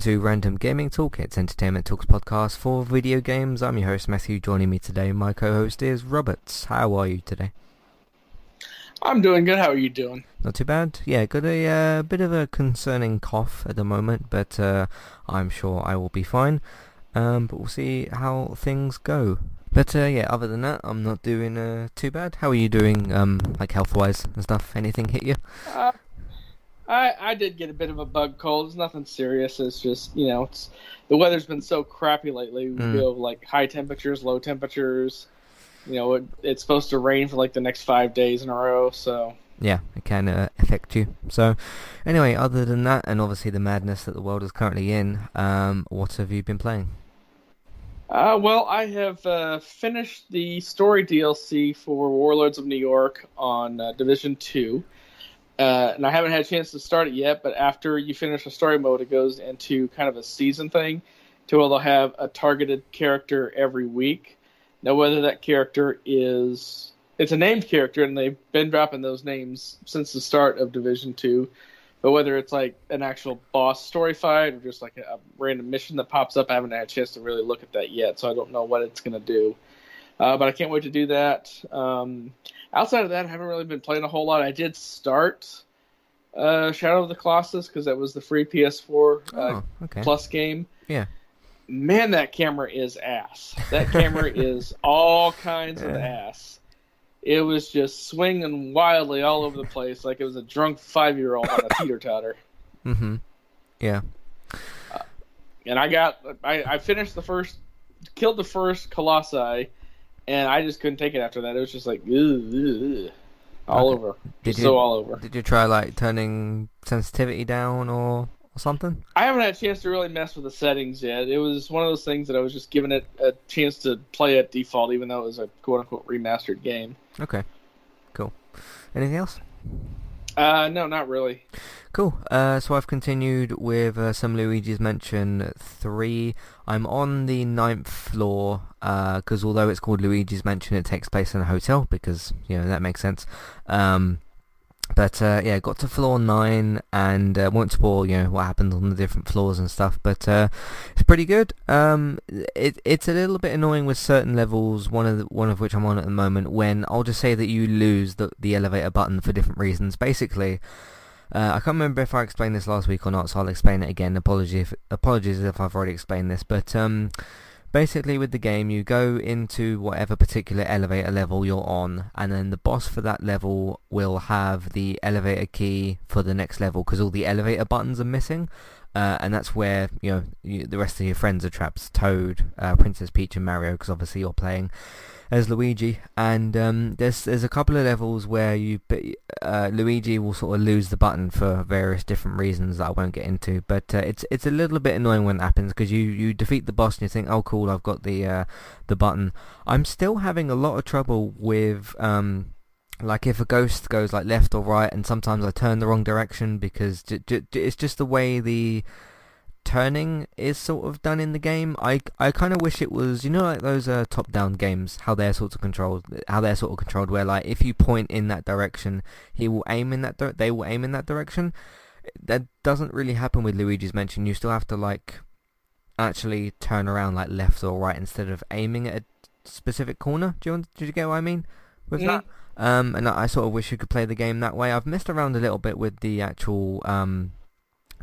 welcome to Random Gaming Talk. It's Entertainment Talks podcast for video games. I'm your host Matthew. Joining me today, my co-host is Roberts. How are you today? I'm doing good. How are you doing? Not too bad. Yeah, got a uh, bit of a concerning cough at the moment, but uh, I'm sure I will be fine. Um, but we'll see how things go. But uh, yeah, other than that, I'm not doing uh, too bad. How are you doing, um, like health-wise and stuff? Anything hit you? I I did get a bit of a bug cold. It's nothing serious. It's just you know, it's the weather's been so crappy lately. We Mm. feel like high temperatures, low temperatures. You know, it, it's supposed to rain for like the next five days in a row. So Yeah, it can uh, affect you. So, anyway, other than that, and obviously the madness that the world is currently in, um, what have you been playing? Uh, well, I have uh, finished the story DLC for Warlords of New York on uh, Division 2. Uh, and I haven't had a chance to start it yet, but after you finish the story mode, it goes into kind of a season thing to where they'll have a targeted character every week. Now, whether that character is. It's a named character, and they've been dropping those names since the start of Division 2. But whether it's like an actual boss story fight or just like a, a random mission that pops up, I haven't had a chance to really look at that yet, so I don't know what it's going to do. Uh, but I can't wait to do that. Um, outside of that, I haven't really been playing a whole lot. I did start uh, Shadow of the Colossus because that was the free PS4 uh, oh, okay. Plus game. Yeah. Man, that camera is ass. That camera is all kinds of ass. It was just swinging wildly all over the place like it was a drunk five year old on a teeter totter. Mm-hmm. Yeah. and I got I, I finished the first killed the first colossi and I just couldn't take it after that. It was just like ugh, ugh, ugh. all Okay. over. Did you- so all over. Did you try like turning sensitivity down or, or something? I haven't had a chance to really mess with the settings yet. It was one of those things that I was just giving it a chance to play at default even though it was a quote unquote remastered game. Okay. Cool. Anything else? Uh no, not really. Cool. Uh, so I've continued with uh, some Luigi's Mansion 3. I'm on the ninth floor, because although it's called Luigi's Mansion, it takes place in a hotel, because, you know, that makes sense. Um, but, uh, yeah, got to floor 9, and uh, won't spoil, you know, what happens on the different floors and stuff, but uh, it's pretty good. Um, it, it's a little bit annoying with certain levels, one of the, one of which I'm on at the moment, when I'll just say that you lose the, the elevator button for different reasons. Basically, uh, I can't remember if I explained this last week or not, so I'll explain it again. Apologies if, apologies if I've already explained this, but um, basically with the game, you go into whatever particular elevator level you're on, and then the boss for that level will have the elevator key for the next level, because all the elevator buttons are missing. Uh, and that's where you know you, the rest of your friends are trapped. Toad, uh, Princess Peach, and Mario, because obviously you're playing as Luigi. And um, there's there's a couple of levels where you uh, Luigi will sort of lose the button for various different reasons that I won't get into. But uh, it's it's a little bit annoying when it happens because you, you defeat the boss and you think, oh cool, I've got the uh, the button. I'm still having a lot of trouble with um, like if a ghost goes like left or right, and sometimes I turn the wrong direction because it's just the way the turning is sort of done in the game. I, I kind of wish it was you know like those uh, top down games how they're sort of controlled how they're sort of controlled where like if you point in that direction he will aim in that dir- they will aim in that direction. That doesn't really happen with Luigi's Mansion. You still have to like actually turn around like left or right instead of aiming at a specific corner. Do you want, did you get what I mean with Mhm. that? Um, and I I sort of wish you could play the game that way. I've messed around a little bit with the actual um,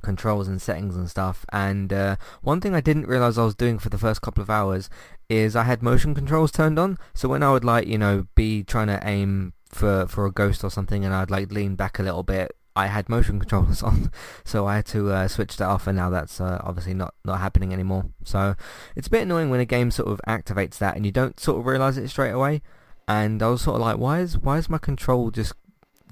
controls and settings and stuff. And uh, one thing I didn't realize I was doing for the first couple of hours is I had motion controls turned on. So when I would like you know be trying to aim for for a ghost or something, and I'd like lean back a little bit. I had motion controls on, so I had to uh, switch that off, and now that's uh, obviously not, not happening anymore. So it's a bit annoying when a game sort of activates that and you don't sort of realise it straight away. And I was sort of like, why is why is my control just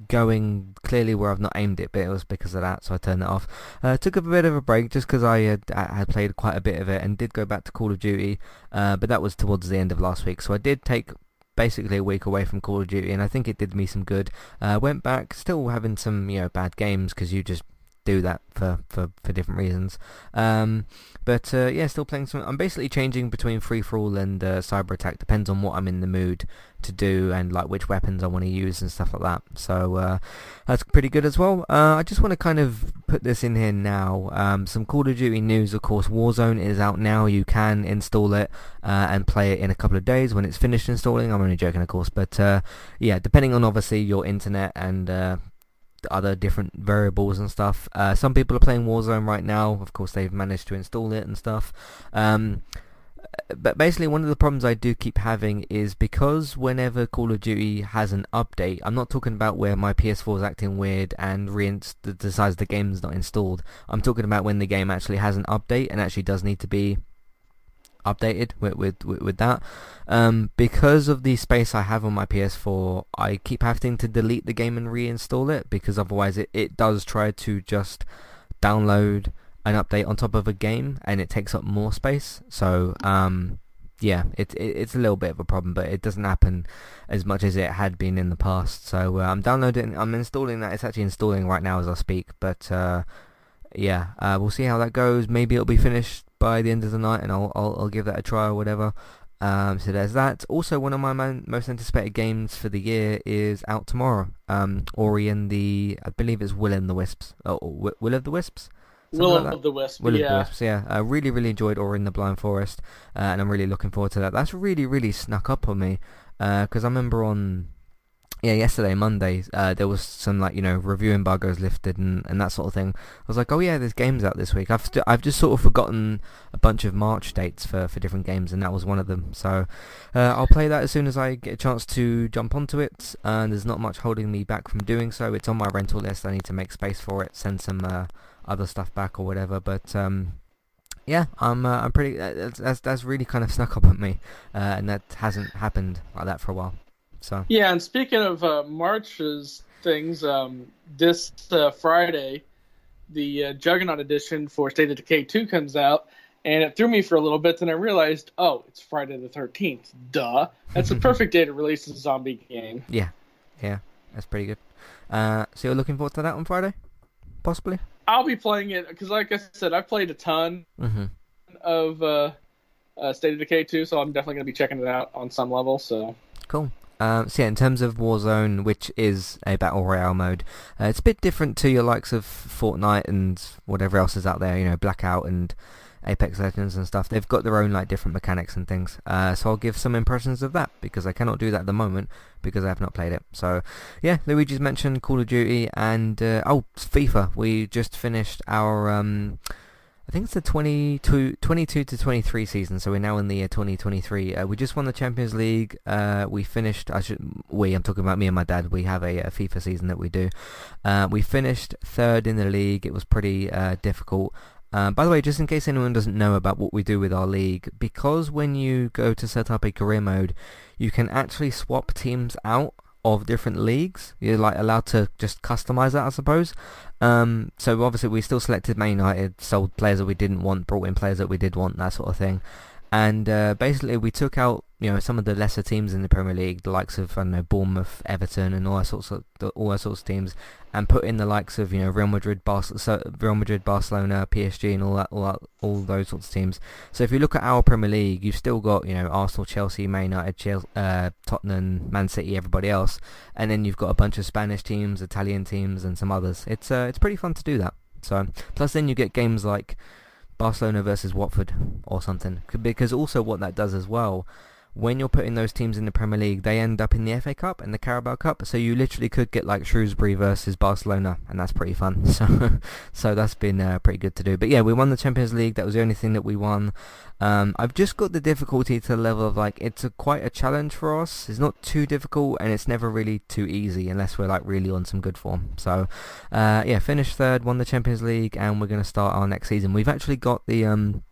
going clearly where I've not aimed it? But it was because of that, so I turned it off. Uh, took a bit of a break just because I had, had played quite a bit of it and did go back to Call of Duty, uh, but that was towards the end of last week. So I did take basically a week away from Call of Duty, and I think it did me some good. Uh, went back, still having some you know bad games because you just do that for, for, for different reasons. Um, but uh, yeah, still playing some. I'm basically changing between free for all and uh, cyber attack. Depends on what I'm in the mood to do and like which weapons I want to use and stuff like that. So uh, that's pretty good as well. Uh, I just want to kind of put this in here now. Um, some Call of Duty news, of course. Warzone is out now. You can install it uh, and play it in a couple of days when it's finished installing. I'm only joking, of course, but uh, yeah, depending on obviously your internet and other different variables and stuff. Uh, some people are playing Warzone right now. Of course, they've managed to install it and stuff. Um, but basically one of the problems I do keep having is because whenever Call of Duty has an update, I'm not talking about where my PS4 is acting weird and reinst- decides the game's not installed. I'm talking about when the game actually has an update and actually does need to be updated with with, with that. Um, because of the space I have on my PS4, I keep having to delete the game and reinstall it because otherwise it, it does try to just download an update on top of a game and it takes up more space. So um, yeah, it, it, it's a little bit of a problem, but it doesn't happen as much as it had been in the past. So uh, I'm downloading, I'm installing that. It's actually installing right now as I speak. But uh, yeah, uh, we'll see how that goes. Maybe it'll be finished by the end of the night, and I'll I'll, I'll give that a try or whatever. Um, so there's that. Also, one of my man- most anticipated games for the year is out tomorrow. Um, Ori and the, I believe it's Will and the Wisps. Oh, Will of the Wisps. Will like of the Wisp. Will yeah. of the Wisps, yeah. I really, really enjoyed Ori and the Blind Forest, uh, and I'm really looking forward to that. That's really, really snuck up on me, because uh, I remember on, yeah, yesterday, Monday, uh, there was some, like, you know, review embargoes lifted and, and that sort of thing. I was like, oh yeah, there's games out this week. I've st- I've just sort of forgotten a bunch of March dates for, for different games, and that was one of them. So uh, I'll play that as soon as I get a chance to jump onto it, and there's not much holding me back from doing so. It's on my rental list. I need to make space for it, send some uh, other stuff back or whatever. But um, yeah, I'm uh, I'm pretty. That's that's really kind of snuck up on me, uh, and that hasn't happened like that for a while. So yeah, and speaking of uh, March's things, um, this uh, Friday, the uh, Juggernaut edition for State of Decay 2 comes out, and it threw me for a little bit. Then I realized, oh, it's Friday the 13th. Duh, that's the perfect day to release a zombie game. Yeah, yeah, that's pretty good. so you're looking forward to that on Friday, possibly. I'll be playing it because, like I said, I played a ton mm-hmm. of uh, uh, State of Decay 2, so I'm definitely going to be checking it out on some level. So cool. Um, so yeah, in terms of Warzone, which is a battle royale mode, uh, it's a bit different to your likes of Fortnite and whatever else is out there. You know, Blackout and Apex Legends and stuff, they've got their own like different mechanics and things. Uh, so I'll give some impressions of that because I cannot do that at the moment because I have not played it. So yeah, Luigi's Mansion Call of Duty and uh, oh FIFA. We just finished our um, I think it's the 22, 22 to 23 season, so we're now in the year 2023. Uh, we just won the Champions League. Uh, we finished, I should, we, I'm talking about me and my dad, we have a, a FIFA season that we do. Uh, we finished third in the league. It was pretty uh, difficult. Uh, by the way, just in case anyone doesn't know about what we do with our league, because when you go to set up a career mode, you can actually swap teams out of different leagues. You're like allowed to just customize that, I suppose. Um, so obviously we still selected Man United, sold players that we didn't want, brought in players that we did want, that sort of thing. And uh, basically we took out you know some of the lesser teams in the Premier League, the likes of I don't know Bournemouth, Everton, and all sorts of all sorts of teams, and put in the likes of you know Real Madrid, Real Madrid, Barcelona, PSG, and all that, all that, all those sorts of teams. So if you look at our Premier League, you've still got you know Arsenal, Chelsea, Man United, Chelsea, uh, Tottenham, Man City, everybody else, and then you've got a bunch of Spanish teams, Italian teams, and some others. It's uh, it's pretty fun to do that. So plus then you get games like Barcelona versus Watford or something, because also what that does as well when you're putting those teams in the Premier League, they end up in the FA Cup and the Carabao Cup. So you literally could get like Shrewsbury versus Barcelona, and that's pretty fun. So, so that's been uh, pretty good to do. But yeah, we won the Champions League. That was the only thing that we won. Um, I've just got the difficulty to the level of like it's a, quite a challenge for us. It's not too difficult, and it's never really too easy unless we're like really on some good form. So, uh, yeah, finished third, won the Champions League, and we're going to start our next season. We've actually got the um,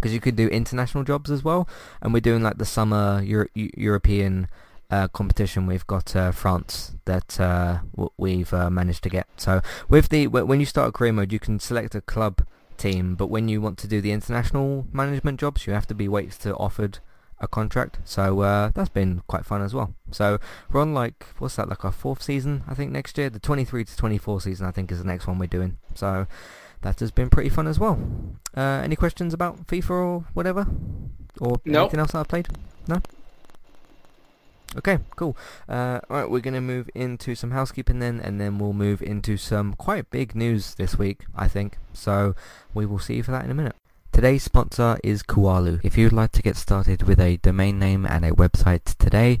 because you could do international jobs as well. And we're doing like the summer Euro- European uh, competition. We've got uh, France that uh, we've uh, managed to get. So with the when you start a career mode, you can select a club team, but when you want to do the international management jobs, you have to be waited to offered a contract. So uh, that's been quite fun as well. So we're on like what's that like our fourth season I think next year. The 23 to 24 season I think is the next one we're doing. So that has been pretty fun as well. Uh, any questions about FIFA or whatever, or Nope. anything else that I've played? No. Okay, cool. Uh, all right, we're going to move into some housekeeping then, and then we'll move into some quite big news this week, I think. So we will see you for that in a minute. Today's sponsor is Kualu. If you'd like to get started with a domain name and a website today,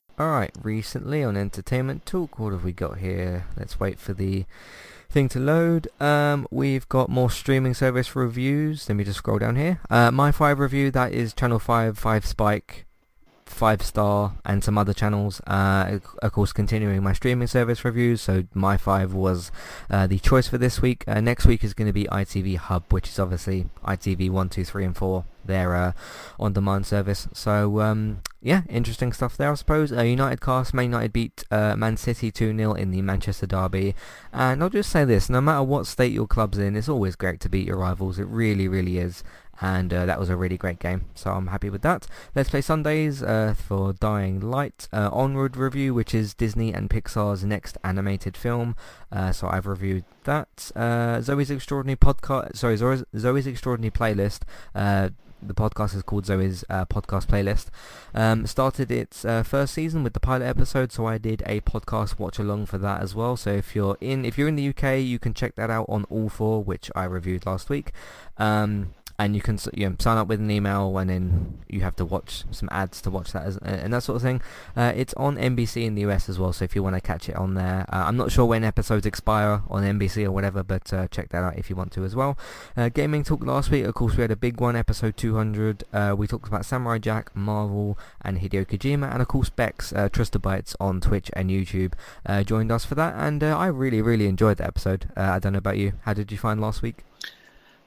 Alright, recently on Entertainment Talk, what have we got here? Let's wait for the thing to load. Um, we've got more streaming service reviews. Let me just scroll down here. Uh, My 5 review, that is Channel 5, 5 Spike, 5 Star, and some other channels. Uh, of course, continuing my streaming service reviews. So My 5 was uh, the choice for this week. Uh, next week is going to be ITV Hub, which is obviously ITV 1, 2, 3, and 4 their uh, on-demand service. So um, yeah, interesting stuff there, I suppose. Uh, United cast, Man United beat uh, Man City 2-0 in the Manchester derby. And I'll just say this, no matter what state your club's in, it's always great to beat your rivals. It really, really is. And uh, that was a really great game, so I'm happy with that. Let's Play Sundays uh, for Dying Light. Uh, Onward review, which is Disney and Pixar's next animated film. So I've reviewed that. Zoe's Extraordinary Podcast, sorry, Zoe's, Zoe's Extraordinary Playlist. The podcast is called Zoe's uh, podcast playlist. Um, started its uh, first season with the pilot episode, so I did a podcast watch along for that as well. So if you're in if you're in the UK, you can check that out on All Four, which I reviewed last week. Um, and you can you know, sign up with an email and then you have to watch some ads to watch that as, and that sort of thing. Uh, it's on NBC in the US as well, so if you want to catch it on there, uh, I'm not sure when episodes expire on NBC or whatever, but uh, check that out if you want to as well. Uh, gaming talk last week, of course, we had a big one, episode 200. Uh, we talked about Samurai Jack, Marvel, and Hideo Kojima, and of course Bex, uh, Trusted Bytes on Twitch and YouTube, joined us for that, and I really, really enjoyed that episode. I don't know about you. How did you find last week?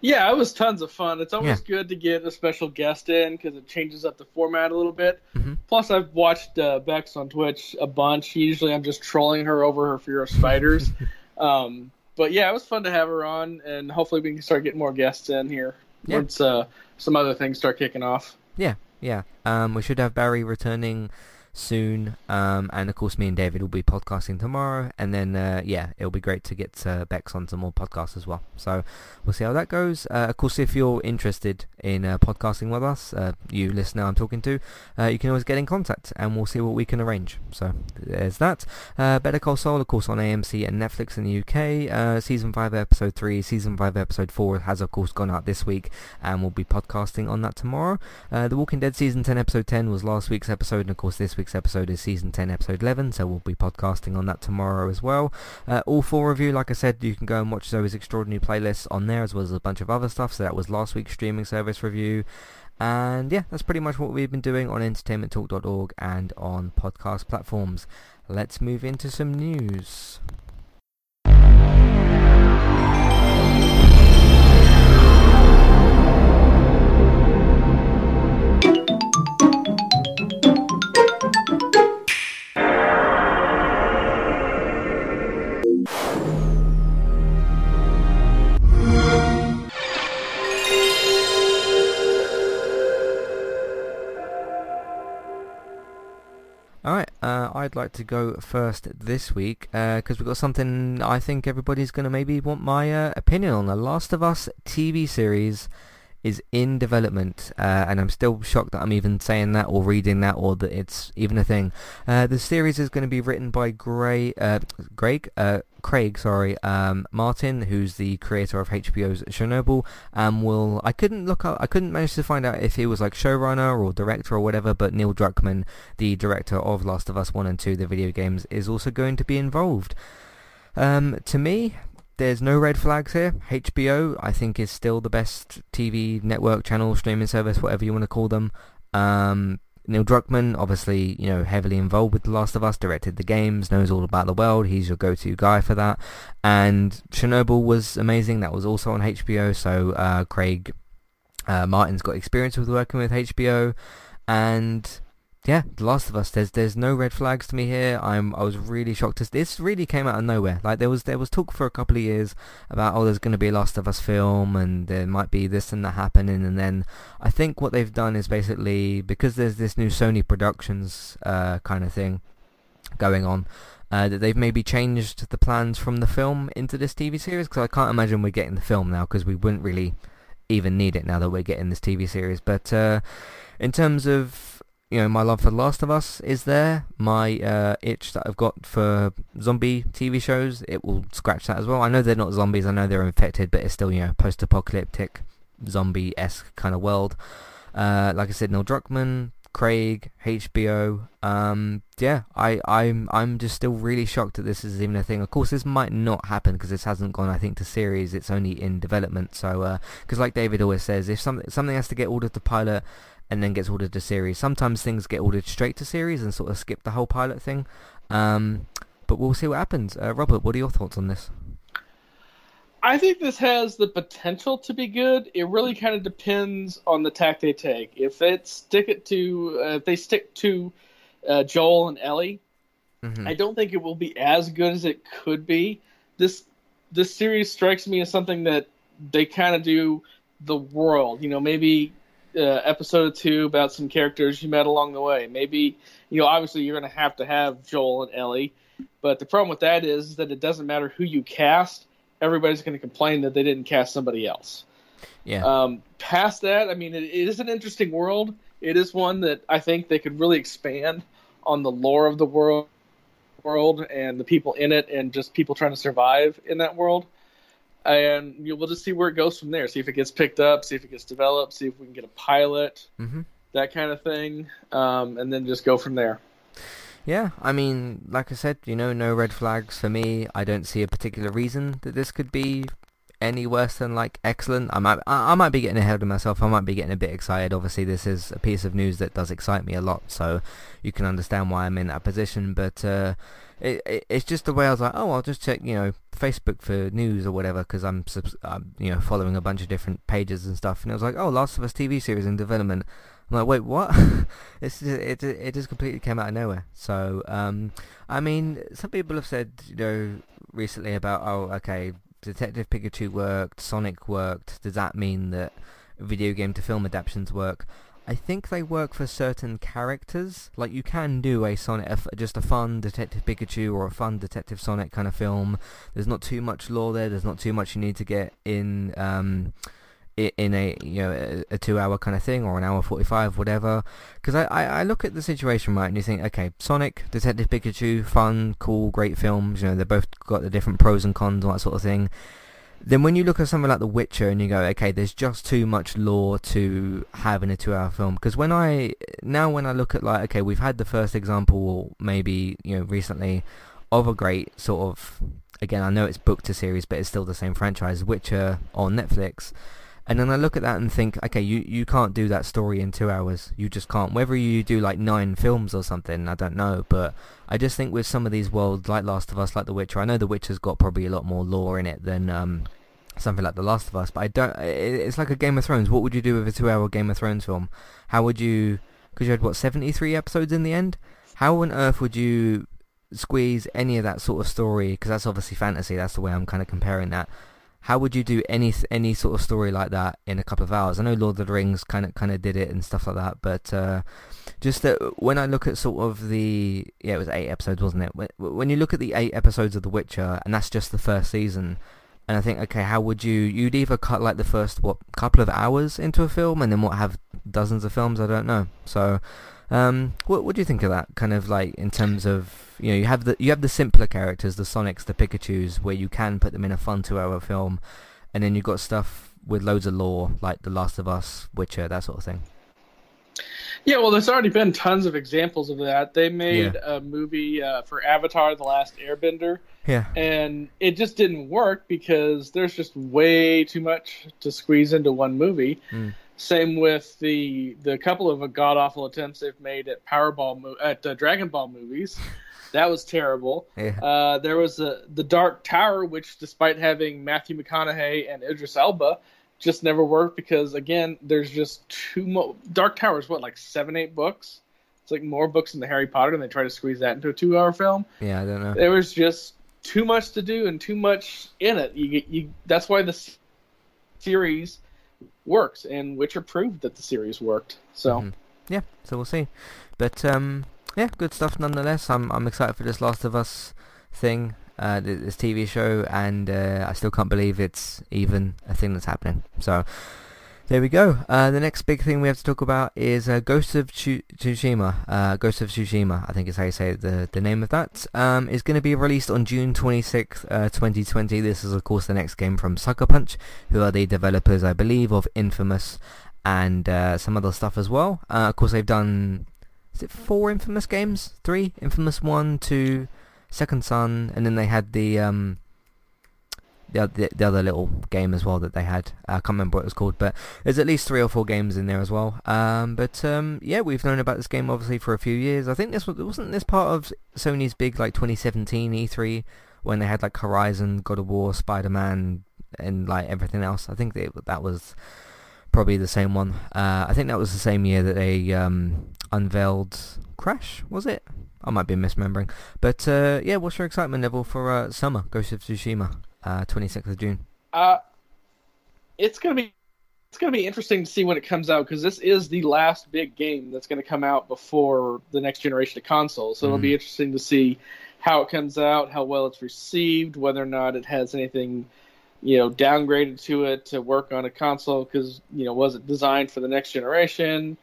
Yeah, it was tons of fun. It's always yeah. good to get a special guest in because it changes up the format a little bit. Mm-hmm. Plus, I've watched uh, Bex on Twitch a bunch. Usually, I'm just trolling her over her fear of spiders. um, but yeah, it was fun to have her on, and hopefully, we can start getting more guests in here yeah. once uh, some other things start kicking off. Yeah, yeah. Um, we should have Barry returning soon. Um, and of course, me and David will be podcasting tomorrow. And then, uh, yeah, it'll be great to get uh, Bex on some more podcasts as well. So we'll see how that goes. Uh, of course, if you're interested in uh, podcasting with us, uh, you listener I'm talking to, uh, you can always get in contact and we'll see what we can arrange. So there's that. Better Call Saul, of course, on AMC and Netflix in the UK. season 5, episode 3, season 5, episode 4 has, of course, gone out this week and we'll be podcasting on that tomorrow. the Walking Dead season 10, episode 10 was last week's episode, and of course, this week's episode is season 10 episode 11 so we'll be podcasting on that tomorrow as well. Uh, all four review like I said you can go and watch Zoe's extraordinary playlists on there as well as a bunch of other stuff. So that was last week's streaming service review. And yeah that's pretty much what we've been doing on entertainmenttalk.org and on podcast platforms. Let's move into some news I'd like to go first this week because uh, we've got something I think everybody's going to maybe want my uh, opinion on. The Last of Us TV series is in development, uh, and I'm still shocked that I'm even saying that or reading that or that it's even a thing. Uh, the series is going to be written by Gray, uh, Greg, uh, Craig, sorry, um, Martin, who's the creator of HBO's Chernobyl. Um, will I couldn't look up, I couldn't manage to find out if he was like showrunner or director or whatever, but Neil Druckmann, the director of Last of Us One and Two, the video games, is also going to be involved. Um, to me, there's no red flags here. HBO, I think, is still the best TV network channel, streaming service, whatever you want to call them. Um, Neil Druckmann, obviously, you know, heavily involved with The Last of Us, directed the games, knows all about the world. He's your go-to guy for that. And Chernobyl was amazing. That was also on HBO. So uh, Craig uh, Martin's got experience with working with HBO, and yeah, The Last of Us. There's there's no red flags to me here. I'm I was really shocked. This really came out of nowhere. Like there was there was talk for a couple of years about oh there's going to be a Last of Us film and there might be this and that happening. And then I think what they've done is basically because there's this new Sony Productions uh, kind of thing going on. Uh, that they've maybe changed the plans from the film into this TV series because I can't imagine we're getting the film now because we wouldn't really even need it now that we're getting this TV series. But uh, in terms of you know, my love for The Last of Us is there. My uh, itch that I've got for zombie TV shows, it will scratch that as well. I know they're not zombies, I know they're infected, but it's still, you know, post-apocalyptic, zombie-esque kind of world. Uh, like I said, Neil Druckmann, Craig, HBO. Um, yeah, I, I'm I'm just still really shocked that this is even a thing. Of course, this might not happen because this hasn't gone, I think, to series. It's only in development. So, because uh, like David always says, if something something has to get ordered to pilot and then gets ordered to series. Sometimes things get ordered straight to series and sort of skip the whole pilot thing. Um, but we'll see what happens. Uh, Robert, what are your thoughts on this? I think this has the potential to be good. It really kind of depends on the tack they take. If it stick it to, uh, if they stick to uh, Joel and Ellie, mm-hmm. I don't think it will be as good as it could be. This this series strikes me as something that they kind of do the world. You know, maybe uh, episode two about some characters you met along the way. Maybe you know, obviously you're going to have to have Joel and Ellie, but the problem with that is that it doesn't matter who you cast. Everybody's going to complain that they didn't cast somebody else. Yeah. Um, past that, I mean, it, it is an interesting world. It is one that I think they could really expand on the lore of the world, world and the people in it, and just people trying to survive in that world and we'll just see where it goes from there. See if it gets picked up, see if it gets developed, see if we can get a pilot, mm-hmm. that kind of thing, um, and then just go from there. Yeah, I mean, like I said, you know, no red flags for me. I don't see a particular reason that this could be any worse than like excellent. I might, I, I might be getting ahead of myself. I might be getting a bit excited. Obviously, this is a piece of news that does excite me a lot, so you can understand why I'm in that position. But uh, it, it, it's just the way I was like, oh, I'll just check, you know, Facebook for news or whatever because I'm, I'm, you know, following a bunch of different pages and stuff. And it was like, oh, Last of Us TV series in development. I'm like, wait, what? it's it it just completely came out of nowhere. So, um, I mean, some people have said, you know, recently about, oh, okay, Detective Pikachu worked, Sonic worked. Does that mean that video game to film adaptations work? I think they work for certain characters. Like you can do a Sonic, just a fun Detective Pikachu or a fun Detective Sonic kind of film. There's not too much lore there. There's not too much you need to get in um, in a you know a, a two-hour kind of thing or an hour forty-five, whatever. Because I, I, I look at the situation right and you think, okay, Sonic, Detective Pikachu, fun, cool, great films. You know they're both got the different pros and cons, all that sort of thing. Then when you look at something like The Witcher and you go, okay, there's just too much lore to have in a two-hour film. Because when I now when I look at like, okay, we've had the first example, maybe you know recently, of a great sort of again, I know it's booked a series, but it's still the same franchise, Witcher on Netflix. And then I look at that and think, okay, you, you can't do that story in two hours. You just can't. Whether you do like nine films or something, I don't know. But I just think with some of these worlds, like Last of Us, like The Witcher, I know The Witcher's got probably a lot more lore in it than um, something like The Last of Us. But I don't. It's like a Game of Thrones. What would you do with a two-hour Game of Thrones film? How would you? Because you had what seventy-three episodes in the end. How on earth would you squeeze any of that sort of story? Because that's obviously fantasy. That's the way I'm kind of comparing that how would you do any any sort of story like that in a couple of hours? I know Lord of the Rings kind of kind of did it and stuff like that, but uh, just that when I look at sort of the yeah, it was eight episodes, wasn't it? When, when you look at the eight episodes of The Witcher, and that's just the first season, and I think okay, how would you you'd either cut like the first what couple of hours into a film, and then what have dozens of films? I don't know. So, um, what what do you think of that? Kind of like in terms of you know, you have the you have the simpler characters, the Sonics, the Pikachu's, where you can put them in a fun two-hour film, and then you've got stuff with loads of lore, like The Last of Us, Witcher, that sort of thing. Yeah, well, there's already been tons of examples of that. They made yeah. a movie uh, for Avatar: The Last Airbender. Yeah. And it just didn't work because there's just way too much to squeeze into one movie. Mm. Same with the the couple of god awful attempts they've made at Powerball at uh, Dragon Ball movies. That was terrible. Yeah. Uh, there was a, the Dark Tower, which, despite having Matthew McConaughey and Idris Elba, just never worked because again, there's just too much. Dark Tower is what like seven, eight books. It's like more books than the Harry Potter, and they try to squeeze that into a two-hour film. Yeah, I don't know. There was just too much to do and too much in it. You, you that's why the series works, and Witcher proved that the series worked. So. Mm-hmm. Yeah, so we'll see. But um, yeah, good stuff nonetheless. I'm I'm excited for this Last of Us thing, uh, this TV show, and uh, I still can't believe it's even a thing that's happening. So there we go. Uh, the next big thing we have to talk about is uh, Ghost of Tsushima. Uh, Ghost of Tsushima, I think is how you say the the name of that. Um, is going to be released on June 26th, uh, 2020. This is of course the next game from Sucker Punch, who are the developers, I believe, of Infamous and uh, some other stuff as well. Uh, of course, they've done is it four Infamous games? Three? Infamous 1, 2, Second Son, and then they had the um the, the, the other little game as well that they had. I can't remember what it was called, but there's at least three or four games in there as well. Um, but um, yeah, we've known about this game obviously for a few years. I think this was, wasn't this part of Sony's big like 2017 E3 when they had like Horizon, God of War, Spider-Man, and like everything else. I think they, that was probably the same one. Uh, I think that was the same year that they um, unveiled Crash, was it? I might be misremembering. But uh, yeah, what's your excitement level for uh, summer Ghost of Tsushima, uh, 26th of June? Uh, it's gonna be it's gonna be interesting to see when it comes out because this is the last big game that's gonna come out before the next generation of consoles. So mm. it'll be mm-hmm. interesting to see how it comes out, how well it's received, whether or not it has anything you know downgraded to it to work on a console because you know was it designed for the next generation.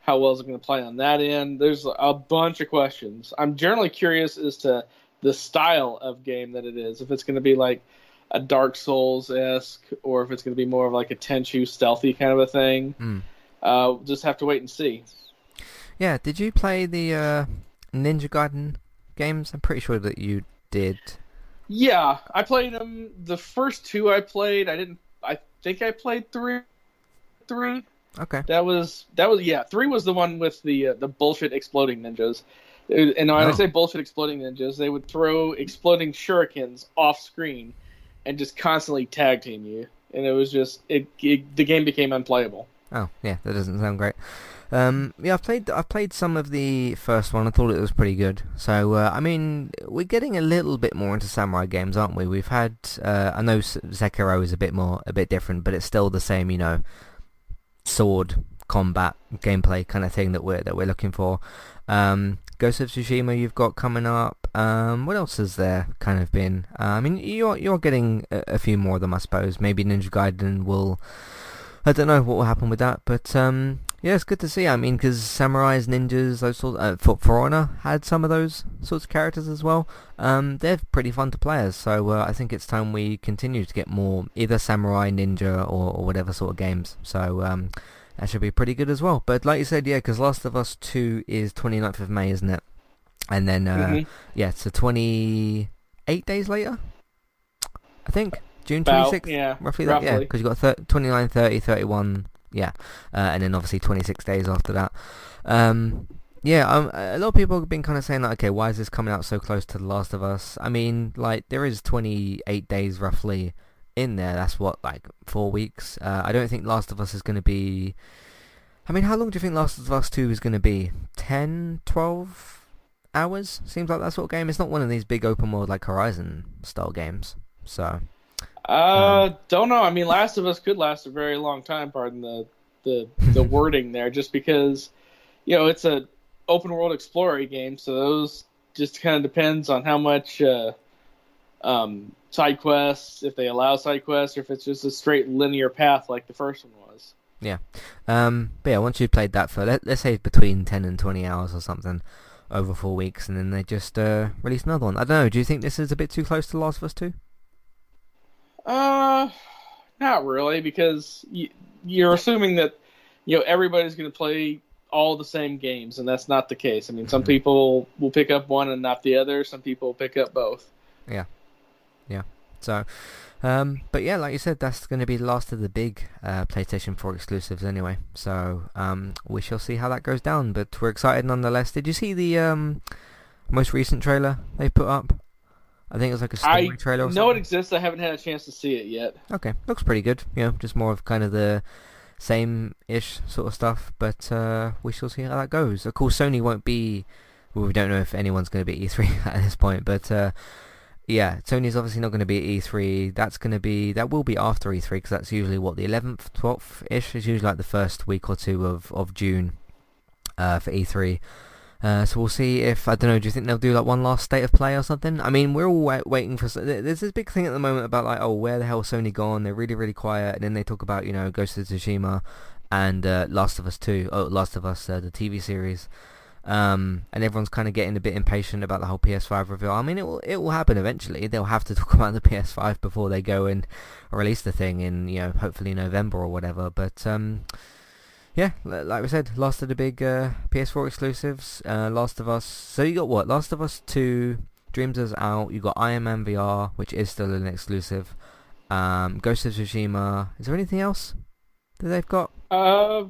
How well is it going to play on that end? There's a bunch of questions. I'm generally curious as to the style of game that it is. If it's going to be like a dark souls esque or if it's going to be more of like a tenchu stealthy kind of a thing. Mm. uh, just have to wait and see. Yeah did you play the uh, ninja gaiden games? I'm pretty sure that you did yeah, I played them. The first two I played, I didn't. I think I played three. Three. Okay. That was that was yeah. Three was the one with the uh, the bullshit exploding ninjas. And when oh. I say bullshit exploding ninjas, they would throw exploding shurikens off screen and just constantly tag team you, and it was just it, it the game became unplayable. Oh yeah, that doesn't sound great. Um, yeah, I've played I've played some of the first one. I thought it was pretty good. So uh, I mean, we're getting a little bit more into samurai games, aren't we? We've had uh, I know Sekiro is a bit more a bit different, but it's still the same, you know, sword combat gameplay kind of thing that we're that we're looking for. Um, Ghost of Tsushima you've got coming up. Um, what else has there kind of been? Uh, I mean, you're you're getting a, a, few more of them, I suppose. Maybe Ninja Gaiden will. I don't know what will happen with that, but um, yeah, it's good to see. I mean, because samurais, ninjas, those sorts. Uh, for, For Honor had some of those sorts of characters as well. Um, they're pretty fun to play as. So uh, I think it's time we continue to get more either samurai, ninja, or, or whatever sort of games. So um, that should be pretty good as well. But like you said, yeah, because Last of Us Two is 29th of May, isn't it? And then uh, mm-hmm. yeah, so 28 days later, I think June 26th, yeah, roughly, roughly. That, yeah, because you got thir- 29, 30, 31 yeah, uh, and then obviously 26 days after that. Um, yeah, um, a lot of people have been kind of saying like, okay, why is this coming out so close to The Last of Us? I mean, like there is 28 days roughly in there. That's what like four weeks. Uh, I don't think Last of Us is going to be. I mean, how long do you think Last of Us 2 is going to be? 10, 12 hours? Seems like that sort of game. It's not one of these big open world like Horizon style games. So Uh, um, don't know. I mean, Last of Us could last a very long time. Pardon the the the wording there, just because you know it's a open world explorer game, so those just kind of depends on how much uh, um, side quests, if they allow side quests, or if it's just a straight linear path like the first one was. Yeah. Um, but yeah, once you've played that for let, us say between ten and twenty hours or something over four weeks, and then they just uh, release another one. I don't know. Do you think this is a bit too close to Last of Us Two? Uh, not really, because you, you're assuming that you know everybody's going to play all the same games, and that's not the case. I mean, some mm-hmm. people will pick up one and not the other. Some people pick up both. Yeah, yeah. So, um, but yeah, like you said, that's going to be the last of the big uh, PlayStation 4 exclusives anyway. So um, we shall see how that goes down. But we're excited nonetheless. Did you see the um, most recent trailer they put up? I think it was like a story I trailer. I know it exists. I haven't had a chance to see it yet. Okay, looks pretty good. You know, just more of kind of the same-ish sort of stuff. But uh, we shall see how that goes. Of course, Sony won't be. Well, we don't know if anyone's going to be E3 at this point, but uh, yeah, Sony's obviously not going to be at E3. That's going to be that will be after E3 because that's usually what the 11th, 12th ish is usually like the first week or two of of June uh, for E3. Uh, so we'll see if I don't know. Do you think they'll do like one last state of play or something? I mean, we're all wait, waiting for. There's this big thing at the moment about like, oh, where the hell Sony gone? They're really really quiet, and then they talk about you know Ghost of Tsushima and uh, Last of Us Two. Oh, Last of Us, uh, the TV series. Um, and everyone's kind of getting a bit impatient about the whole PS5 reveal. I mean, it will it will happen eventually. They'll have to talk about the PS5 before they go and release the thing in you know hopefully November or whatever. But um, yeah, like we said, last of the big uh, PS4 exclusives. Uh, Last of Us. So you got what? Last of Us 2, Dreams is out. You got Iron Man VR, which is still an exclusive. Um, Ghost of Tsushima. Is there anything else that they've got? Uh,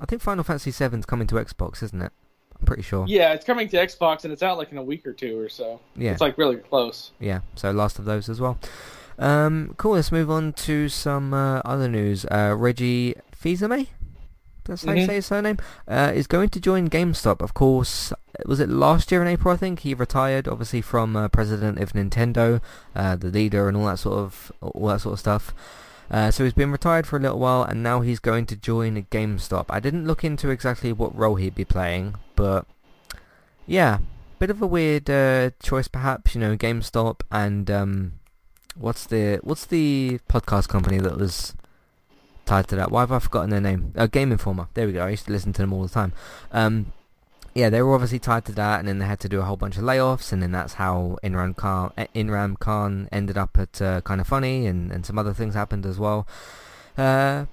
I think Final Fantasy VII's coming to Xbox, isn't it? I'm pretty sure. Yeah, it's coming to Xbox and it's out like in a week or two or so. Yeah, it's like really close. Yeah, so last of those as well. Um, cool. Let's move on to some uh, other news. Uh, Reggie Fils-Aimé that's how mm-hmm. you say his surname, uh, is going to join GameStop. Of course, was it last year in April? I think he retired, obviously from uh, president of Nintendo, uh, the leader, and all that sort of all that sort of stuff. Uh, so he's been retired for a little while, and now he's going to join GameStop. I didn't look into exactly what role he'd be playing, but yeah, bit of a weird uh, choice, perhaps. You know, GameStop and um, what's the what's the podcast company that was tied to that. Why have I forgotten their name? Uh, Game Informer. There we go. I used to listen to them all the time. Um, yeah, they were obviously tied to that, and then they had to do a whole bunch of layoffs, and then that's how Imran Khan, eh, Imran Khan ended up at uh, Kind of Funny, and, and some other things happened as well. Uh,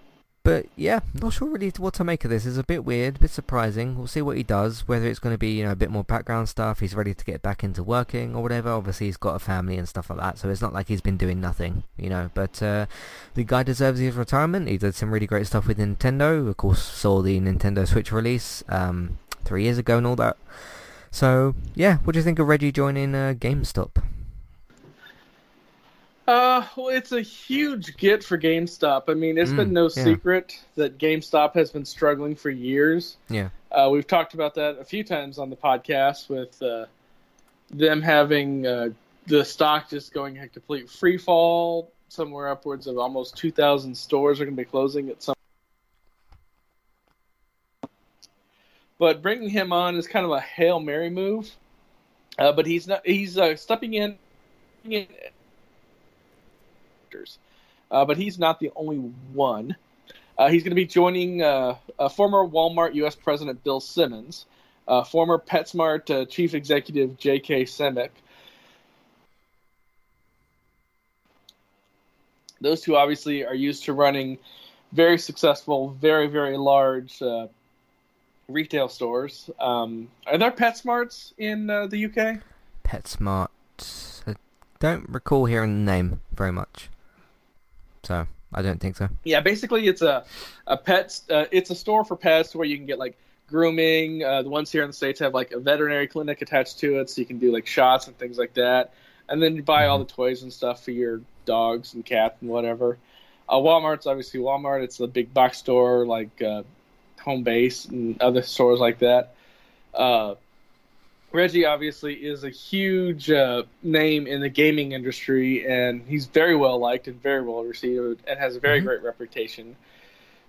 but yeah, not sure really what to make of this. It's a bit weird, a bit surprising. We'll see what he does. Whether it's going to be you know a bit more background stuff, he's ready to get back into working or whatever. Obviously, he's got a family and stuff like that, so it's not like he's been doing nothing, you know. But uh, the guy deserves his retirement. He did some really great stuff with Nintendo. Of course, saw the Nintendo Switch release um, three years ago and all that. So yeah, what do you think of Reggie joining uh, GameStop? Uh, well, it's a huge get for GameStop. I mean, it's mm, been no yeah. secret that GameStop has been struggling for years. Yeah. Uh, we've talked about that a few times on the podcast with uh, them having uh, the stock just going a complete free fall. Somewhere upwards of almost 2,000 stores are going to be closing at some. But bringing him on is kind of a hail mary move. Uh, but he's not. He's uh, stepping in. Uh, but he's not the only one. Uh, he's going to be joining uh, former Walmart U.S. President Bill Simon, uh, former PetSmart uh, Chief Executive J.K. Symancyk. Those two obviously are used to running very successful, very, very large uh, retail stores. Um, are there PetSmarts in the UK? PetSmart. I don't recall hearing the name very much. So I don't think so. Yeah, basically it's a a pet. Uh, it's a store for pets where you can get like grooming. Uh, the ones here in the states have like a veterinary clinic attached to it, so you can do like shots and things like that. And then you buy mm-hmm. all the toys and stuff for your dogs and cats and whatever. Uh, Walmart's obviously Walmart. It's the big box store like uh, Home Base and other stores like that. Reggie obviously is a huge uh, name in the gaming industry, and he's very well liked and very well received, and has a very mm-hmm. great reputation.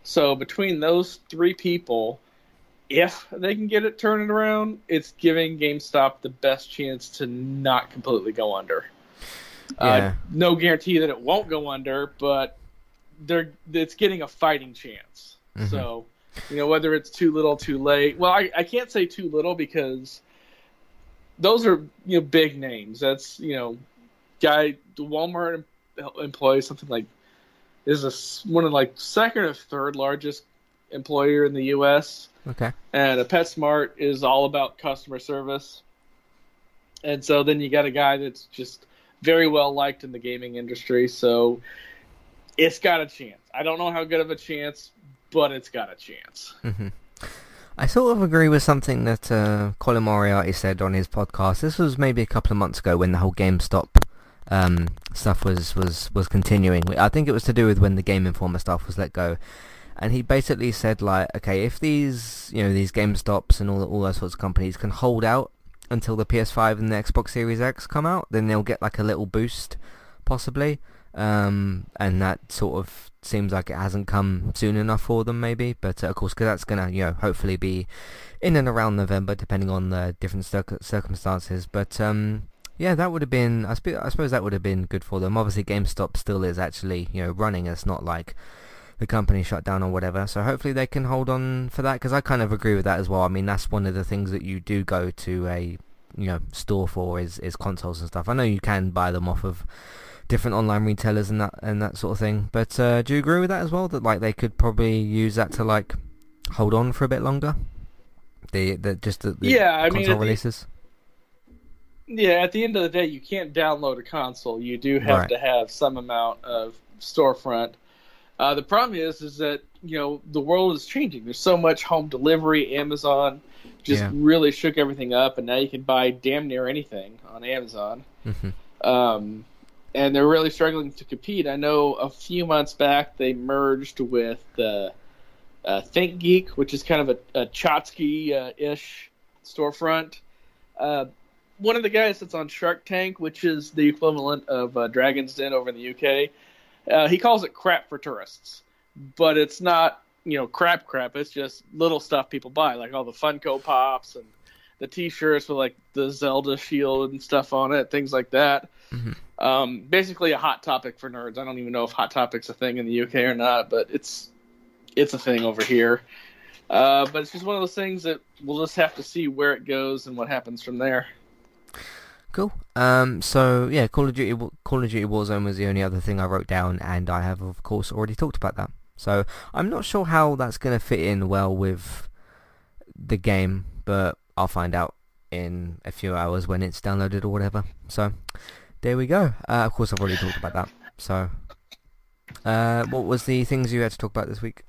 So between those three people, if they can get it turning around, it's giving GameStop the best chance to not completely go under. Uh, yeah. Uh, no guarantee that it won't go under, but they're it's getting a fighting chance. Mm-hmm. So, you know, whether it's too little, too late. Well, I, I can't say too little because those are you know big names. That's you know, guy the Walmart employee something like is a one of like second or third largest employer in the U.S. Okay. And a PetSmart is all about customer service. And so then you got a guy that's just very well liked in the gaming industry. So it's got a chance. I don't know how good of a chance, but it's got a chance. Mm-hmm. I sort of agree with something that uh, Colin Moriarty said on his podcast. This was maybe a couple of months ago when the whole GameStop um, stuff was, was, was continuing. I think it was to do with when the Game Informer stuff was let go and he basically said like, okay, if these you know these GameStops and all all those sorts of companies can hold out until the PS5 and the Xbox Series X come out, then they'll get like a little boost, possibly. Um, and that sort of seems like it hasn't come soon enough for them, maybe. But uh, of course, because that's gonna you know hopefully be in and around November, depending on the different circumstances. But um, yeah, that would have been. I, sp- I suppose that would have been good for them. Obviously, GameStop still is actually you know running. It's not like the company shut down or whatever. So hopefully they can hold on for that because I kind of agree with that as well. I mean, that's one of the things that you do go to a you know store for is is consoles and stuff. I know you can buy them off of different online retailers and that and that sort of thing. But uh, do you agree with that as well? That like they could probably use that to like hold on for a bit longer. The the just the, the yeah, I console mean, releases. yeah, at the end of the day, you can't download a console. You do have right. to have some amount of storefront uh, the problem is, is that you know the world is changing. There's so much home delivery. Amazon just yeah. really shook everything up, and now you can buy damn near anything on Amazon. Mm-hmm. Um, and they're really struggling to compete. I know a few months back they merged with uh, uh, ThinkGeek, which is kind of a, a Chotsky-ish storefront. Uh, one of the guys that's on Shark Tank, which is the equivalent of uh, Dragon's Den over in the UK, uh, he calls it crap for tourists, but it's not you know crap crap. It's just little stuff people buy, like all the Funko Pops and the T-shirts with like the Zelda shield and stuff on it, things like that. Mm-hmm. Um, basically, a hot topic for nerds. I don't even know if hot topic's a thing in the UK or not, but it's it's a thing over here. Uh, but it's just one of those things that we'll just have to see where it goes and what happens from there. Cool. Um, so yeah, Call of Duty Call of Duty Warzone was the only other thing I wrote down, and I have of course already talked about that. So I'm not sure how that's going to fit in well with the game, but I'll find out in a few hours when it's downloaded or whatever. So there we go. Uh, of course, I've already talked about that. So uh, what was the things you had to talk about this week?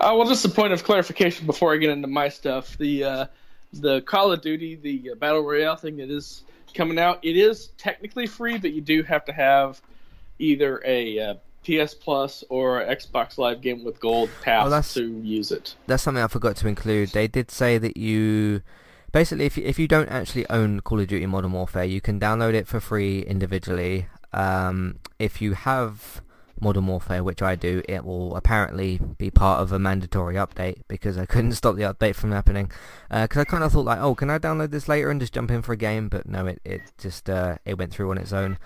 Uh, well, just a point of clarification before I get into my stuff. The uh, the Call of Duty, the uh, Battle Royale thing that is coming out, it is technically free, but you do have to have either a uh, PS Plus or Xbox Live Game with Gold pass oh, to use it. That's something I forgot to include. They did say that you basically, if you, if you don't actually own Call of Duty Modern Warfare, you can download it for free individually. Um, if you have Modern Warfare, which I do, it will apparently be part of a mandatory update because I couldn't stop the update from happening. Because uh, I kind of thought like, oh, can I download this later and just jump in for a game? But no, it it just uh, it went through on its own.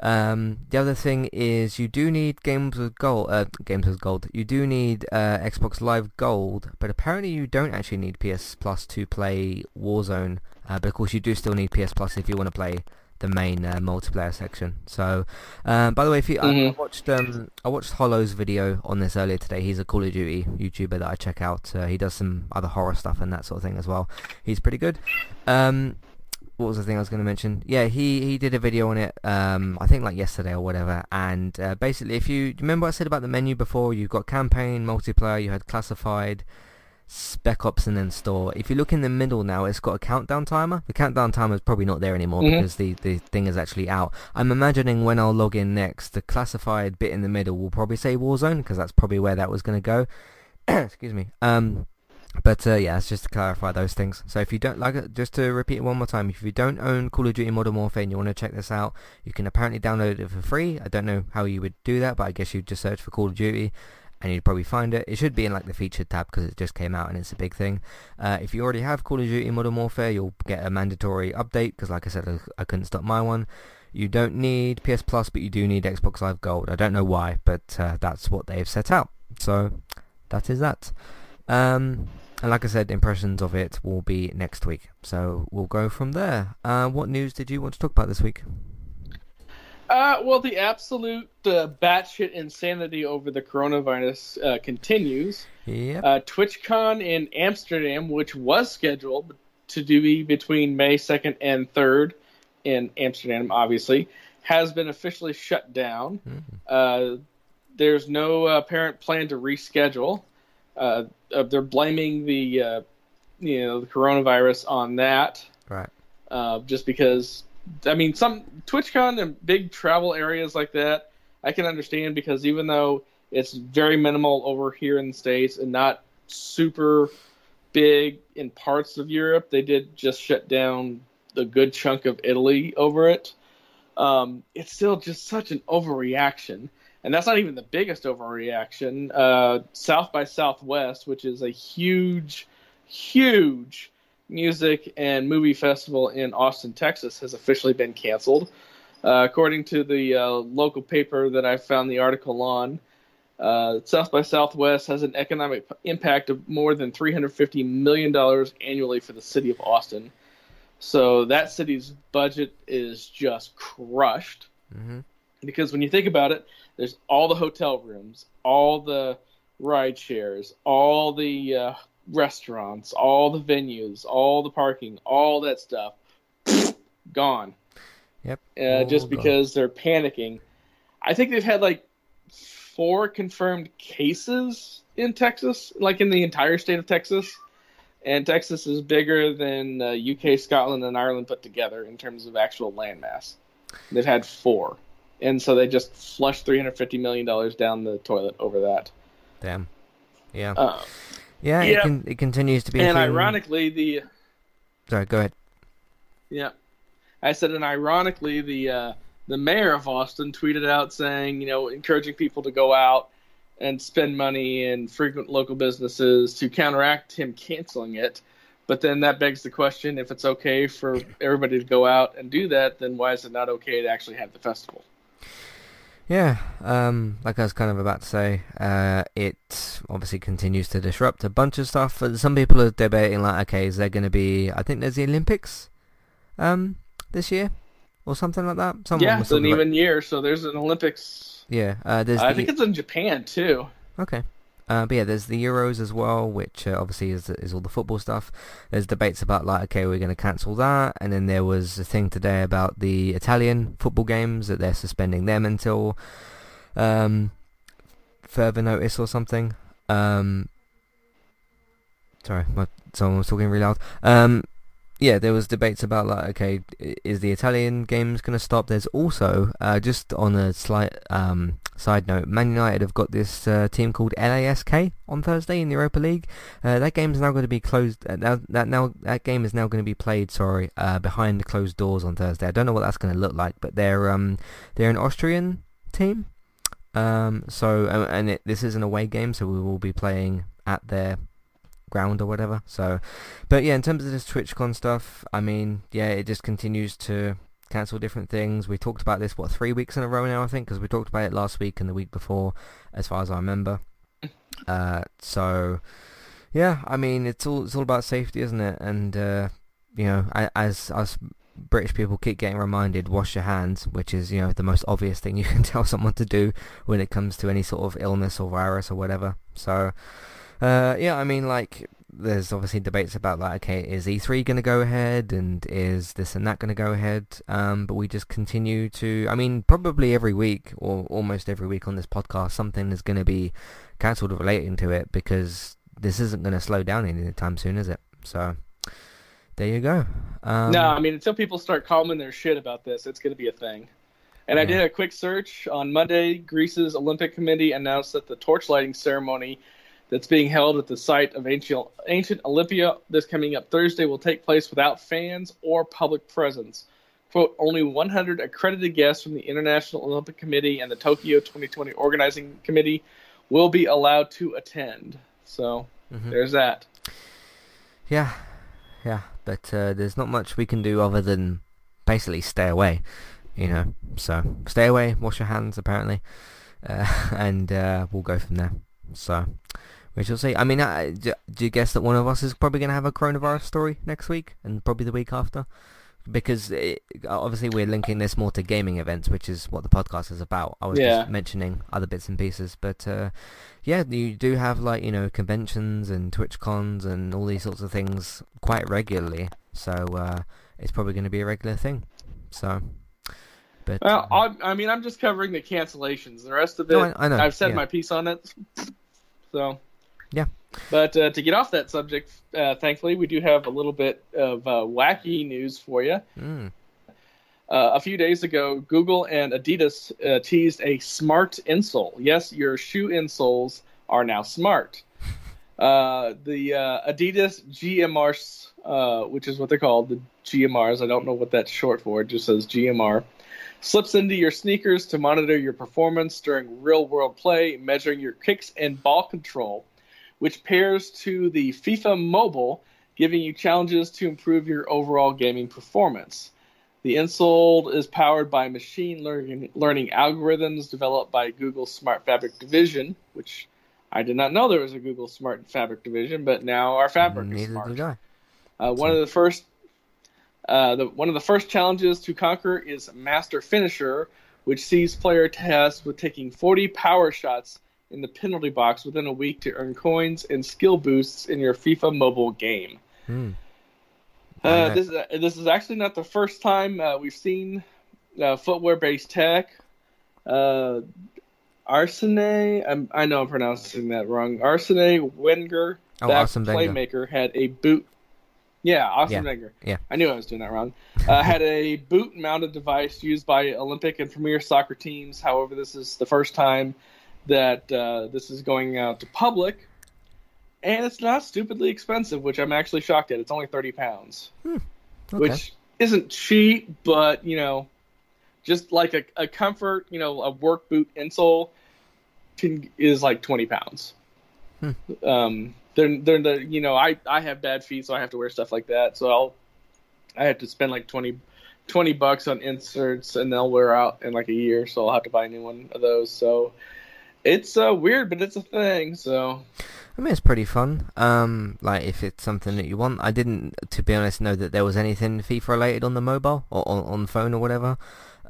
Um, the other thing is you do need games with gold. Uh, games with gold. You do need uh, Xbox Live Gold, but apparently you don't actually need PS Plus to play Warzone. Uh, but of course you do still need PS Plus if you want to play the main uh, multiplayer section. So, um, by the way, if you, mm-hmm. I, I, watched um, I watched Hollow's video on this earlier today. He's a Call of Duty YouTuber that I check out. Uh, he does some other horror stuff and that sort of thing as well. He's pretty good. Um, what was the thing I was going to mention? Yeah, he, he did a video on it. Um, I think like yesterday or whatever. And uh, basically, if you remember what I said about the menu before, you've got campaign, multiplayer, you had classified. Spec Ops and then Store. If you look in the middle now, it's got a countdown timer. The countdown timer is probably not there anymore mm-hmm. because the, the thing is actually out. I'm imagining when I'll log in next, the classified bit in the middle will probably say Warzone because that's probably where that was going to go. Excuse me. Um, But uh, yeah, it's just to clarify those things. So if you don't like it, just to repeat it one more time, if you don't own Call of Duty Modern Warfare and you want to check this out, you can apparently download it for free. I don't know how you would do that, but I guess you'd just search for Call of Duty and you'd probably find it. It should be in like the featured tab because it just came out and it's a big thing. Uh, if you already have Call of Duty Modern Warfare, you'll get a mandatory update because, like I said, I, I, couldn't stop my one. You don't need PS Plus, but you do need Xbox Live Gold. I don't know why, but uh, that's what they've set out. So that is that. Um, and like I said, impressions of it will be next week. So we'll go from there. Uh, what news did you want to talk about this week? Uh, well, the absolute uh, batshit insanity over the coronavirus uh, continues. Yep. Uh, TwitchCon in Amsterdam, which was scheduled to be between May 2nd and 3rd in Amsterdam, obviously, has been officially shut down. Mm. there's no apparent plan to reschedule. Uh, they're blaming the uh, you know the coronavirus on that, right? just because I mean, some TwitchCon and big travel areas like that, I can understand because even though it's very minimal over here in the states and not super big in parts of Europe, they did just shut down a good chunk of Italy over it. Um, it's still just such an overreaction, and that's not even the biggest overreaction. Uh, South by Southwest, which is a huge, huge music and movie festival in Austin, Texas, has officially been canceled. Uh, according to the uh, local paper that I found the article on, uh, South by Southwest has an economic impact of more than $350 million annually for the city of Austin. So that city's budget is just crushed. Mm-hmm. Because when you think about it, there's all the hotel rooms, all the ride shares, all the uh, restaurants, all the venues, all the parking, all that stuff gone. Yep. Uh, just because they're panicking. I think they've had like four confirmed cases in Texas, like in the entire state of Texas. And Texas is bigger than uh, UK, Scotland, and Ireland put together in terms of actual landmass. They've had four. And so they just flushed $350 million down the toilet over that. Damn. Yeah. Uh, yeah, it, can, it continues to be. And ironically, the. Sorry, go ahead. Yeah, I said, and ironically, the uh, the mayor of Austin tweeted out saying, you know, encouraging people to go out and spend money in frequent local businesses to counteract him canceling it. But then that begs the question: if it's okay for everybody to go out and do that, then why is it not okay to actually have the festival? Yeah, um, like I was kind of about to say, uh, it obviously continues to disrupt a bunch of stuff. Some people are debating like, okay, is there going to be? I think there's the Olympics, um, this year, or something like that. Someone yeah, it's an even year, so there's an Olympics. Yeah, uh, there's. I the... think it's in Japan too. Okay, uh, but yeah, there's the Euros as well, which uh, obviously is is all the football stuff. There's debates about like, okay, we're going to cancel that, and then there was a thing today about the Italian football games that they're suspending them until um, further notice or something. Um, sorry, my someone was talking really loud. Um, yeah, there was debates about like, okay, is the Italian games going to stop? There's also, uh, just on a slight um, side note, Man United have got this uh, team called LASK on Thursday in the Europa League. Uh, that game is now going to be closed. Uh, that, that now that game is now going to be played. Sorry, uh, behind closed doors on Thursday. I don't know what that's going to look like, but they're um they're an Austrian team. Um, so and it, this is an away game, so we will be playing at their ground or whatever. So, but yeah, in terms of this TwitchCon stuff, I mean, yeah, it just continues to cancel different things. We talked about this what three weeks in a row now, I think, because we talked about it last week and the week before, as far as I remember. Uh, so yeah, I mean, it's all it's all about safety, isn't it? And uh, you know, as us British people keep getting reminded, wash your hands, which is you know the most obvious thing you can tell someone to do when it comes to any sort of illness or virus or whatever. So uh, yeah, I mean, like, there's obviously debates about like, okay, is E3 going to go ahead, and is this and that going to go ahead? Um, but we just continue to, I mean, probably every week or almost every week on this podcast, something is going to be cancelled relating to it because this isn't going to slow down anytime soon, is it? So there you go. Um, no, I mean, until people start calming their shit about this, it's going to be a thing. And yeah. I did a quick search on Monday. Greece's Olympic Committee announced that the torch lighting ceremony that's being held at the site of ancient, ancient Olympia this coming up Thursday will take place without fans or public presence. Quote, only 100 accredited guests from the International Olympic Committee and the Tokyo 2020 Organizing Committee will be allowed to attend. So mm-hmm. there's that. Yeah, yeah, but uh, there's not much we can do other than basically stay away, you know. So stay away, wash your hands apparently, uh, and uh, we'll go from there. So we shall see. I mean, uh, do, do you guess that one of us is probably going to have a coronavirus story next week and probably the week after? Because it, obviously we're linking this more to gaming events, which is what the podcast is about. I was yeah. just mentioning other bits and pieces, but uh, yeah, you do have like you know conventions and Twitch cons and all these sorts of things quite regularly. So uh, it's probably going to be a regular thing. So. But, well, uh, I, I mean, I'm just covering the cancellations. The rest of it, no, I, I know. I've said yeah. my piece on it. So yeah. But uh, to get off that subject, uh, thankfully, we do have a little bit of uh, wacky news for you. Mm. Uh, a few days ago, Google and Adidas uh, teased a smart insole. Yes, your shoe insoles are now smart. Uh, the Adidas GMRs, which is what they're called, the GMRs, I don't know what that's short for, it just says GMR, slips into your sneakers to monitor your performance during real world play, measuring your kicks and ball control which pairs to the FIFA Mobile, giving you challenges to improve your overall gaming performance. The insole is powered by machine learning, learning algorithms developed by Google's Smart Fabric division, which I did not know there was a Google Smart Fabric division, but now our fabric Neither is smart. Did I. Uh, one of the first, uh, the, one of the first challenges to conquer is Master Finisher, which sees player tasks with taking 40 power shots in the penalty box within a week to earn coins and skill boosts in your FIFA mobile game. Hmm. Uh, this, is, this is actually not the first time uh, we've seen uh, footwear-based tech. Uh, Arsene, i know I'm pronouncing that wrong. Arsene Wenger, oh, that awesome playmaker, had a boot. Yeah, Arsene yeah. Wenger. Yeah, I knew I was doing that wrong. Uh, had a boot-mounted device used by Olympic and Premier soccer teams. However, this is the first time that uh, this is going out to public, and it's not stupidly expensive, which I'm actually shocked at. It's only thirty pounds, hmm. okay. which isn't cheap, but you know, just like a, a comfort, you know, a work boot insole can, is like twenty pounds. Hmm. Um, they're they're the you know I I have bad feet, so I have to wear stuff like that. So I'll I have to spend like 20, 20 bucks on inserts, and they'll wear out in like a year. So I'll have to buy a new one of those. So it's uh, weird, but it's a thing. So I mean, it's pretty fun. Um, like if it's something that you want. I didn't, to be honest, know that there was anything FIFA related on the mobile or on, on phone or whatever.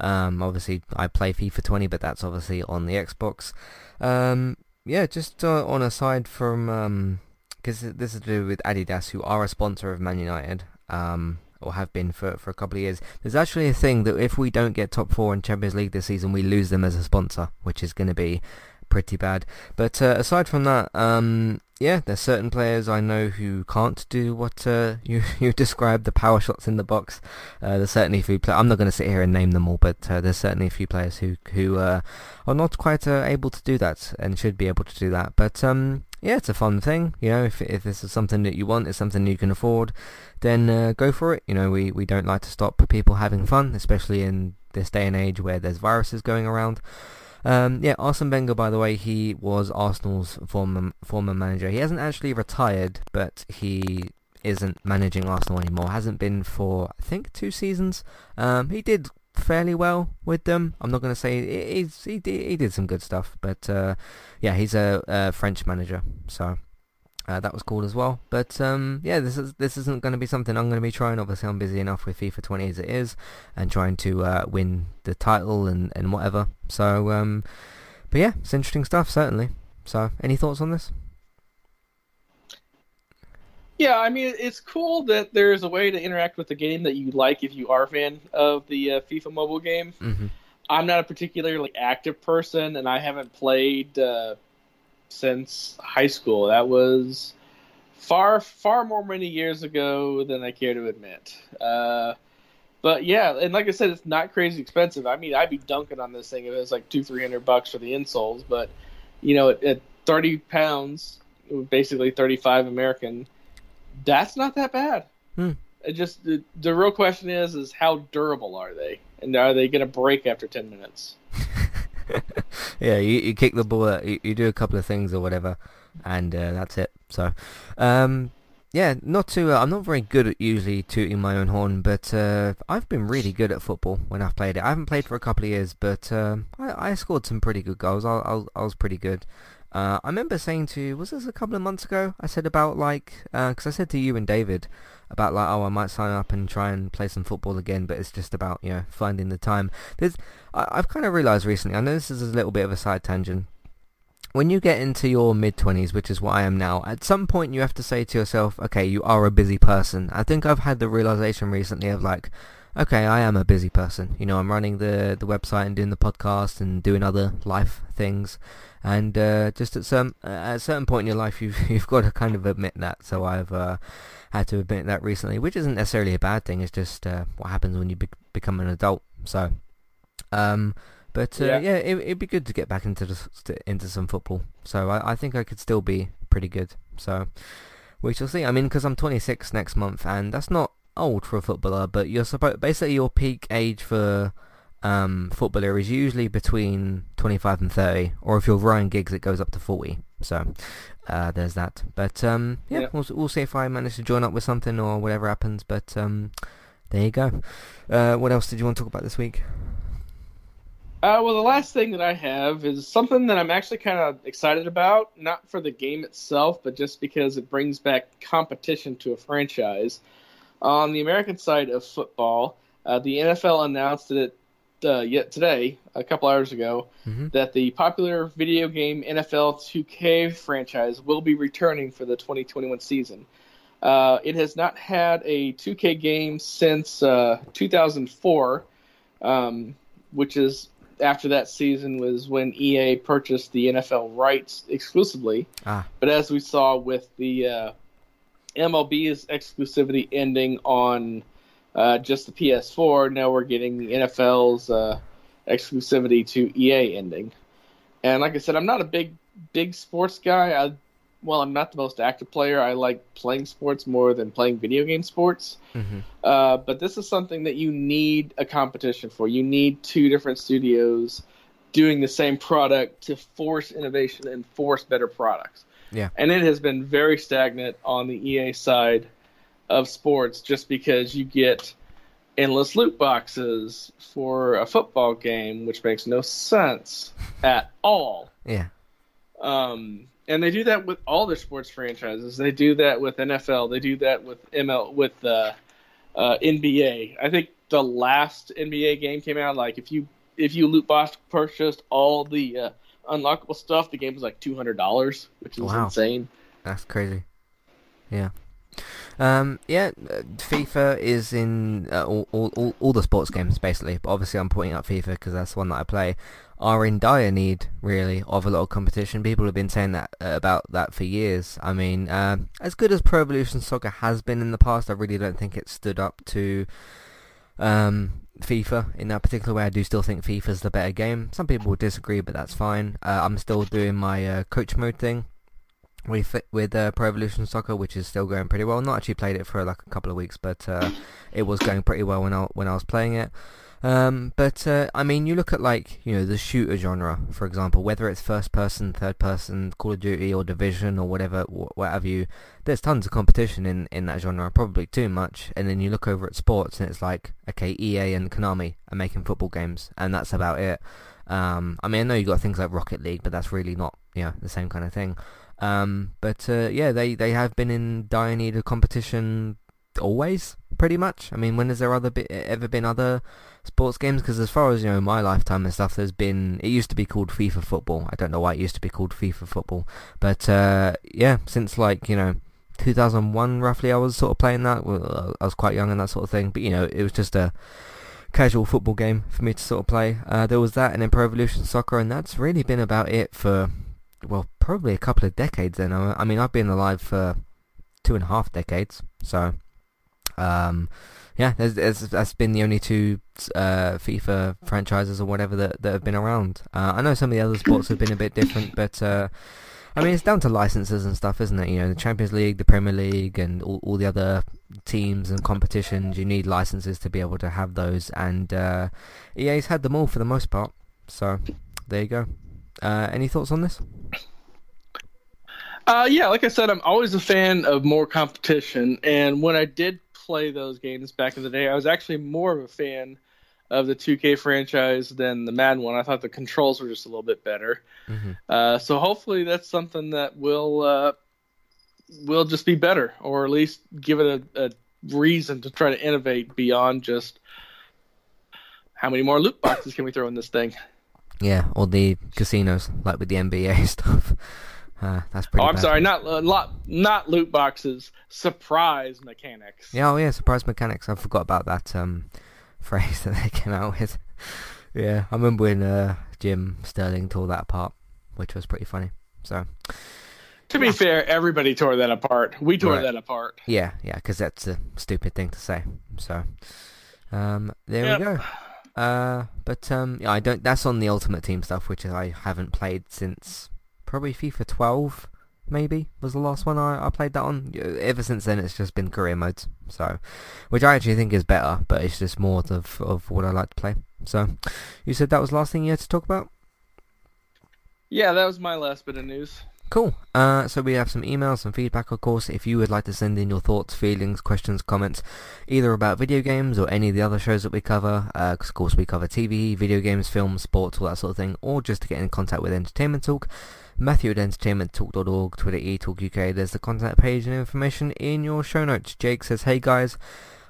Um, obviously I play FIFA 20, but that's obviously on the Xbox. Um, yeah, just uh, on a side from, because um, this is to do with Adidas, who are a sponsor of Man United. Um, or have been for, for a couple of years. There's actually a thing that if we don't get top four in Champions League this season, we lose them as a sponsor, which is going to be pretty bad. But uh, aside from that, um, yeah, there's certain players I know who can't do what uh, you you described the power shots in the box. Uh, there's certainly a few. Play- I'm not going to sit here and name them all, but uh, there's certainly a few players who who uh, are not quite uh, able to do that and should be able to do that. But um, yeah, it's a fun thing. You know, if if this is something that you want, it's something you can afford, then go for it. You know, we we don't like to stop people having fun, especially in this day and age where there's viruses going around. Um, yeah, Arsene Wenger, by the way, he was Arsenal's former former manager. He hasn't actually retired, but he isn't managing Arsenal anymore. Hasn't been for I think two seasons. Um, he did fairly well with them. I'm not going to say he he did some good stuff, but uh, yeah, he's a, a French manager, so uh, that was cool as well. But um, yeah, this is this isn't going to be something I'm going to be trying. Obviously, I'm busy enough with FIFA 20 as it is, and trying to uh, win the title and, and whatever. So, um, but yeah, it's interesting stuff certainly. So, any thoughts on this? Yeah, I mean, it's cool that there's a way to interact with the game that you like if you are a fan of the uh, FIFA mobile game. Mm-hmm. I'm not a particularly active person, and I haven't played uh, since high school. That was far, far more many years ago than I care to admit. Uh, but yeah, and like I said, it's not crazy expensive. I mean, I'd be dunking on this thing if it was like two, three hundred bucks for the insoles. But you know, at, at thirty pounds, basically 35 American. That's not that bad. Hmm. It just the, the real question is is how durable are they, and are they going to break after 10 minutes? yeah, you, you kick the ball, you, you do a couple of things or whatever, and uh, that's it. So, um, yeah, not too. Uh, I'm not very good at usually tooting my own horn, but uh, I've been really good at football when I've played it. I haven't played for a couple of years, but um, I, I, scored some pretty good goals. I, I, I was pretty good. Uh, I remember saying to was this a couple of months ago? I said about like, because uh, I said to you and David about like, oh, I might sign up and try and play some football again, but it's just about you know finding the time. There's, I, I've kind of realised recently. I know this is a little bit of a side tangent. When you get into your mid twenties, which is what I am now, at some point you have to say to yourself, okay, you are a busy person. I think I've had the realization recently of like, okay, I am a busy person. You know, I'm running the the website and doing the podcast and doing other life things and uh, just at some at a certain point in your life, you've you've got to kind of admit that. So I've uh, had to admit that recently, which isn't necessarily a bad thing. It's just uh, what happens when you be- become an adult. So, um, but uh, yeah, yeah it, would be good to get back into the, into some football. So I, I think I could still be pretty good. So we shall see. I mean, because I'm 26 next month, and that's not old for a footballer, but you're supposed basically your peak age for um, footballer is usually between 25 and 30, or if you're Ryan Giggs, it goes up to 40. So uh, there's that. But um, yeah, We'll, we'll see if I manage to join up with something or whatever happens. But um, there you go. Uh, what else did you want to talk about this week? Uh, well, the last thing that I have is something that I'm actually kind of excited about, not for the game itself, but just because it brings back competition to a franchise. On the American side of football, uh, the NFL announced that uh, yet today, a couple hours ago, mm-hmm. that the popular video game NFL 2K franchise will be returning for the 2021 season. Uh, it has not had a 2K game since uh, 2004, um, which is after that season was when EA purchased the NFL rights exclusively. Ah. But as we saw with the uh, MLB's exclusivity ending on uh, just the PS4. Now we're getting the NFL's uh, exclusivity to EA ending. And like I said, I'm not a big big sports guy. I, well, I'm not the most active player. I like playing sports more than playing video game sports. Mm-hmm. Uh, but this is something that you need a competition for. You need two different studios doing the same product to force innovation and force better products. Yeah. And it has been very stagnant on the EA side of sports just because you get endless loot boxes for a football game, which makes no sense at all. Yeah. Um, and they do that with all their sports franchises. They do that with NFL. They do that with ML with uh, uh, NBA. I think the last NBA game came out like if you if you loot box purchased all the uh, unlockable stuff, the game was like two hundred dollars, which is wow. insane. That's crazy. Yeah. Um, yeah, FIFA is in uh, all, all, all the sports games basically, but obviously I'm pointing out FIFA because that's the one that I play. Are in dire need really of a lot of competition. People have been saying that uh, about that for years. I mean, uh, as good as Pro Evolution Soccer has been in the past, I really don't think it stood up to um, FIFA in that particular way. I do still think FIFA's the better game. Some people will disagree, but that's fine. Uh, I'm still doing my uh, coach mode thing with with uh, Pro Evolution Soccer, which is still going pretty well. Not actually played it for like a couple of weeks, but uh, it was going pretty well when I when I was playing it. Um, but uh, I mean, you look at like you know the shooter genre, for example, whether it's first person, third person, Call of Duty, or Division, or whatever, what have you. There's tons of competition in in that genre, probably too much. And then you look over at sports, and it's like okay, EA and Konami are making football games, and that's about it. Um, I mean, I know you got things like Rocket League, but that's really not you know the same kind of thing. Um, but uh, yeah, they, they have been in dire need of competition always, pretty much. I mean, when has there other be- ever been other sports games? Because as far as you know, my lifetime and stuff, there's been. It used to be called FIFA Football. I don't know why it used to be called FIFA Football, but uh, yeah, since like you know. 2001 roughly I was sort of playing that well, I was quite young and that sort of thing but you know it was just a casual football game for me to sort of play uh, there was that and then Pro Evolution Soccer and that's really been about it for well, probably a couple of decades then. I mean, I've been alive for two and a half decades, so um, yeah, there's, there's, that's been the only two uh, FIFA franchises or whatever that, that have been around. Uh, I know some of the other sports have been a bit different, but uh, I mean, it's down to licenses and stuff, isn't it? You know, the Champions League, the Premier League, and all, all the other teams and competitions. You need licenses to be able to have those, and uh, EA's had them all for the most part. So there you go. Uh, any thoughts on this? Uh, yeah, like I said, I'm always a fan of more competition, and when I did play those games back in the day, I was actually more of a fan of the 2K franchise than the Madden one. I thought the controls were just a little bit better. Mm-hmm. Uh, so hopefully that's something that will uh, will just be better, or at least give it a, a reason to try to innovate beyond just how many more loot boxes can we throw in this thing. Yeah, or the casinos like with the NBA stuff. Uh, that's pretty. Oh, I'm bad. sorry, not uh, not not loot boxes. Surprise mechanics. Yeah, oh yeah, surprise mechanics. I forgot about that. Um, phrase that they came out with. yeah, I remember when uh, Jim Sterling tore that apart, which was pretty funny. So, to be fair, everybody tore that apart. We tore right. that apart. Yeah, yeah, because that's a stupid thing to say. So, um, there yep. we go. Uh, but um, yeah, I don't. That's on the Ultimate Team stuff, which I haven't played since probably FIFA 12 maybe was the last one I, I played that on. Ever since then, it's just been career modes. So, which I actually think is better, but it's just more of of what I like to play. So, you said that was the last thing you had to talk about. Yeah, that was my last bit of news. Cool. Uh, so we have some emails, some feedback, of course. If you would like to send in your thoughts, feelings, questions, comments, either about video games or any of the other shows that we cover, uh, of course we cover TV, video games, films, sports, all that sort of thing, or just to get in contact with Entertainment Talk, Matthew at entertainmenttalk.org, Twitter eTalkUK. There's the contact page and information in your show notes. Jake says, hey guys,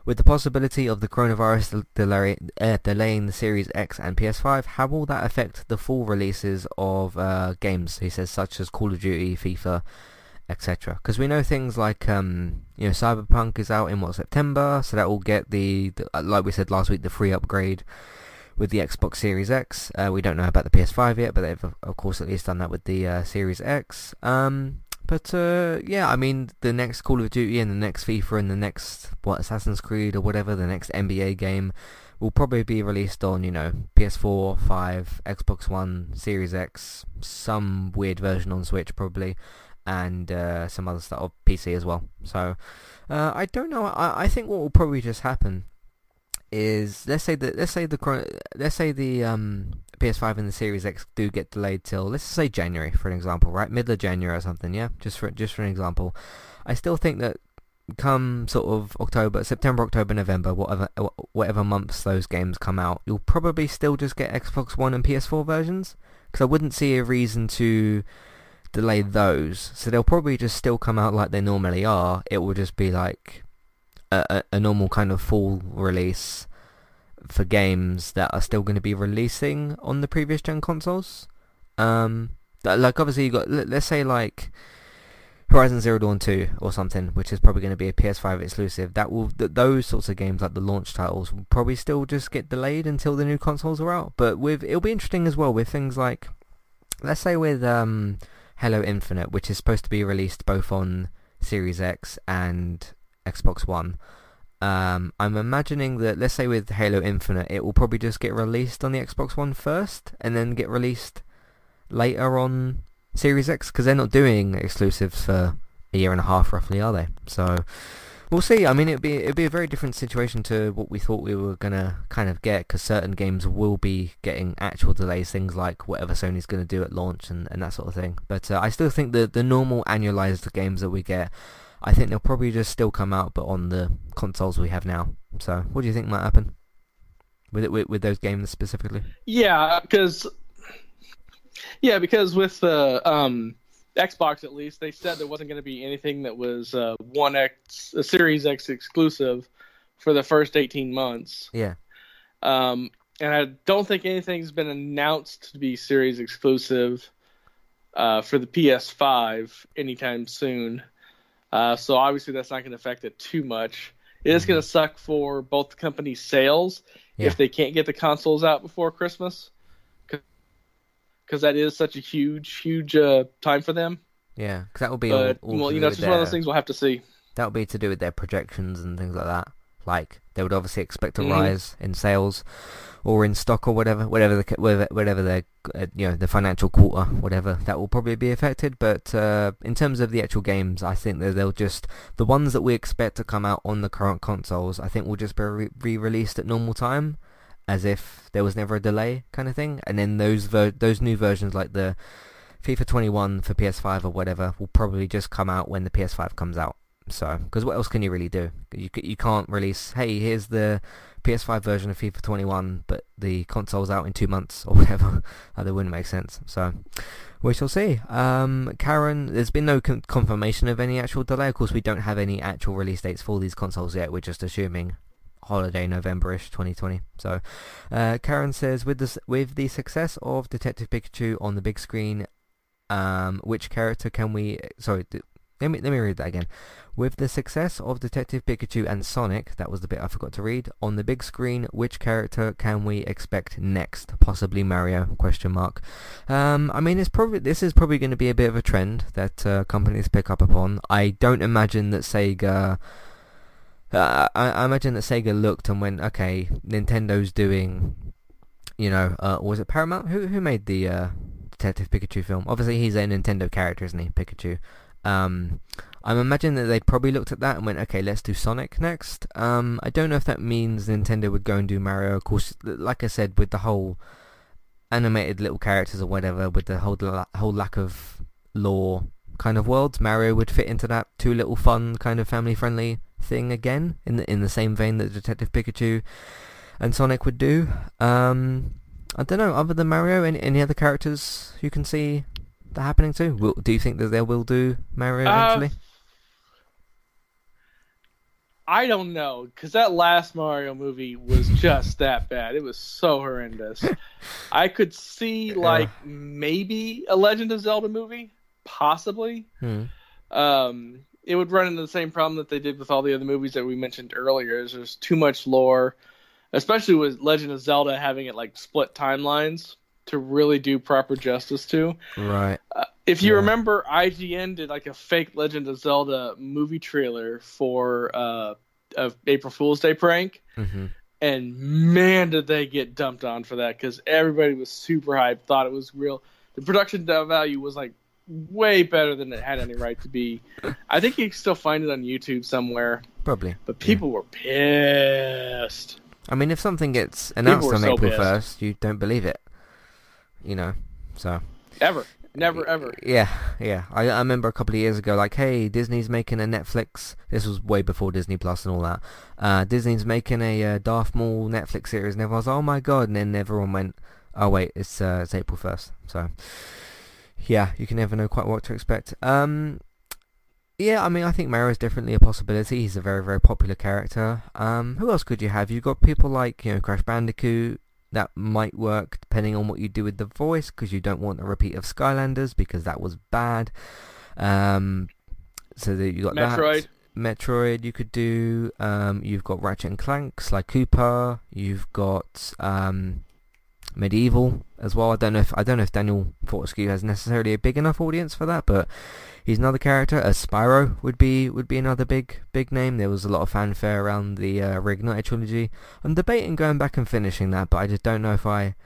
with the possibility of the coronavirus delay, uh, delaying the Series X and PS5, how will that affect the full releases of uh, games, he says, such as Call of Duty, FIFA, etc. Because we know things like, um, you know, Cyberpunk is out in, what, September, so that will get the, the, like we said last week, the free upgrade with the Xbox Series X. Uh, we don't know about the PS5 yet, but they've of course at least done that with the uh, Series X. Um, but uh, yeah, I mean the next Call of Duty and the next FIFA and the next what Assassin's Creed or whatever the next NBA game will probably be released on you know PS4, 5, Xbox One, Series X, some weird version on Switch probably, and uh, some other stuff on PC as well. So uh, I don't know. I, I think what will probably just happen is let's say that let's say the let's say the um, PS5 and the Series X do get delayed till let's say January for an example, right? Middle of January or something, yeah. Just for just for an example, I still think that come sort of October, September, October, November, whatever whatever months those games come out, you'll probably still just get Xbox One and PS4 versions because I wouldn't see a reason to delay those. So they'll probably just still come out like they normally are. It will just be like a, a normal kind of full release for games that are still going to be releasing on the previous gen consoles. Um, like obviously you got let's say like Horizon Zero Dawn 2 or something, which is probably going to be a PS5 exclusive. That will th- those sorts of games like the launch titles will probably still just get delayed until the new consoles are out. But with it'll be interesting as well with things like let's say with um, Halo Infinite, which is supposed to be released both on Series X and Xbox One. Um, I'm imagining that, let's say with Halo Infinite, it will probably just get released on the Xbox One first, and then get released later on Series X, because they're not doing exclusives for a year and a half, roughly, are they? So we'll see. I mean, it'd be it'd be a very different situation to what we thought we were gonna kind of get, because certain games will be getting actual delays, things like whatever Sony's gonna do at launch and, and that sort of thing. But uh, I still think that the normal annualized games that we get I think they'll probably just still come out, but on the consoles we have now. So, what do you think might happen with it with, with those games specifically? Yeah, because yeah, because with the um, Xbox at least, they said there wasn't going to be anything that was uh, One X, a Series X exclusive for the first eighteen months. Yeah. Um, and I don't think anything's been announced to be Series exclusive uh, for the PS5 anytime soon. Uh, so obviously that's not going to affect it too much. It is going to suck for both companies' sales yeah. if they can't get the consoles out before Christmas, because that is such a huge, huge uh, time for them. Yeah, because that will be. But, all, all well, you know, it's just one of those things we'll have to see. That will be to do with their projections and things like that. Like they would obviously expect a Mhm. rise in sales or in stock or whatever, whatever the whatever, whatever their uh, you know the financial quarter, whatever that will probably be affected. But uh, in terms of the actual games, I think that they'll just the ones that we expect to come out on the current consoles, I think will just be re- re-released at normal time, as if there was never a delay kind of thing. And then those ver- those new versions like the FIFA 21 for PS5 or whatever will probably just come out when the PS5 comes out. So, because what else can you really do? You you can't release, hey, here's the PS5 version of FIFA 21, but the console's out in two months or whatever. That wouldn't make sense. So, we shall see. Um, Karen, there's been no con- confirmation of any actual delay. Of course, we don't have any actual release dates for these consoles yet. We're just assuming holiday November-ish 2020. So, uh, Karen says, with the with the success of Detective Pikachu on the big screen, um, which character can we? Sorry, let me let me read that again. With the success of Detective Pikachu and Sonic, that was the bit I forgot to read, on the big screen, which character can we expect next? Possibly Mario? Question mark. Um, I mean, it's probably this is probably going to be a bit of a trend that uh, companies pick up upon. I don't imagine that Sega. Uh, I, I imagine that Sega looked and went, okay, Nintendo's doing, you know, uh, was it Paramount? Who who made the uh, Detective Pikachu film? Obviously, he's a Nintendo character, isn't he, Pikachu? Um, I'm imagining that they probably looked at that and went, okay, let's do Sonic next. Um, I don't know if that means Nintendo would go and do Mario. Of course, like I said, with the whole animated little characters or whatever, with the whole whole lack of lore kind of worlds, Mario would fit into that too little fun kind of family friendly thing again, in the in the same vein that Detective Pikachu and Sonic would do. Um, I don't know. Other than Mario, any any other characters you can see happening to? Will, do you think that they will do Mario Uh, eventually? I don't know because that last Mario movie was just that bad. It was so horrendous. I could see like maybe a Legend of Zelda movie, possibly. Hmm. Um, it would run into the same problem that they did with all the other movies that we mentioned earlier. Is there's too much lore, especially with Legend of Zelda having it like split timelines to really do proper justice to. Right. Uh, if you Yeah. remember, IGN did like a fake Legend of Zelda movie trailer for uh, a April Fool's Day prank, hmm and man, did they get dumped on for that because everybody was super hyped, thought it was real. The production value was like way better than it had any right to be. I think you can still find it on YouTube somewhere, Probably. but people were pissed. I mean, if something gets announced on so April first, you don't believe it. You know. So. Ever, never, ever. Yeah, yeah. I, I remember a couple of years ago, like, hey, Disney's making a Netflix. This was way before Disney Plus and all that. Uh, Disney's making a uh, Darth Maul Netflix series, and everyone was, oh my god, and then everyone went, oh wait, it's uh, it's April first. So, yeah, you can never know quite what to expect. Um, yeah, I mean, I think Mario's definitely a possibility. He's a very, very popular character. Um, who else could you have? You've got people like, you know, Crash Bandicoot. That might work depending on what you do with the voice, because you don't want a repeat of Skylanders, because that was bad. Um, so that you got Metroid. that. Metroid you could do. Um, you've got Ratchet and Clank, Sly Cooper. You've got um, MediEvil as well. I don't know if I don't know if Daniel Fortesque has necessarily a big enough audience for that, but he's another character. Uh, Spyro would be would be another big big name. There was a lot of fanfare around the uh, Reignited trilogy. I'm debating going back and finishing that, but I just don't know if I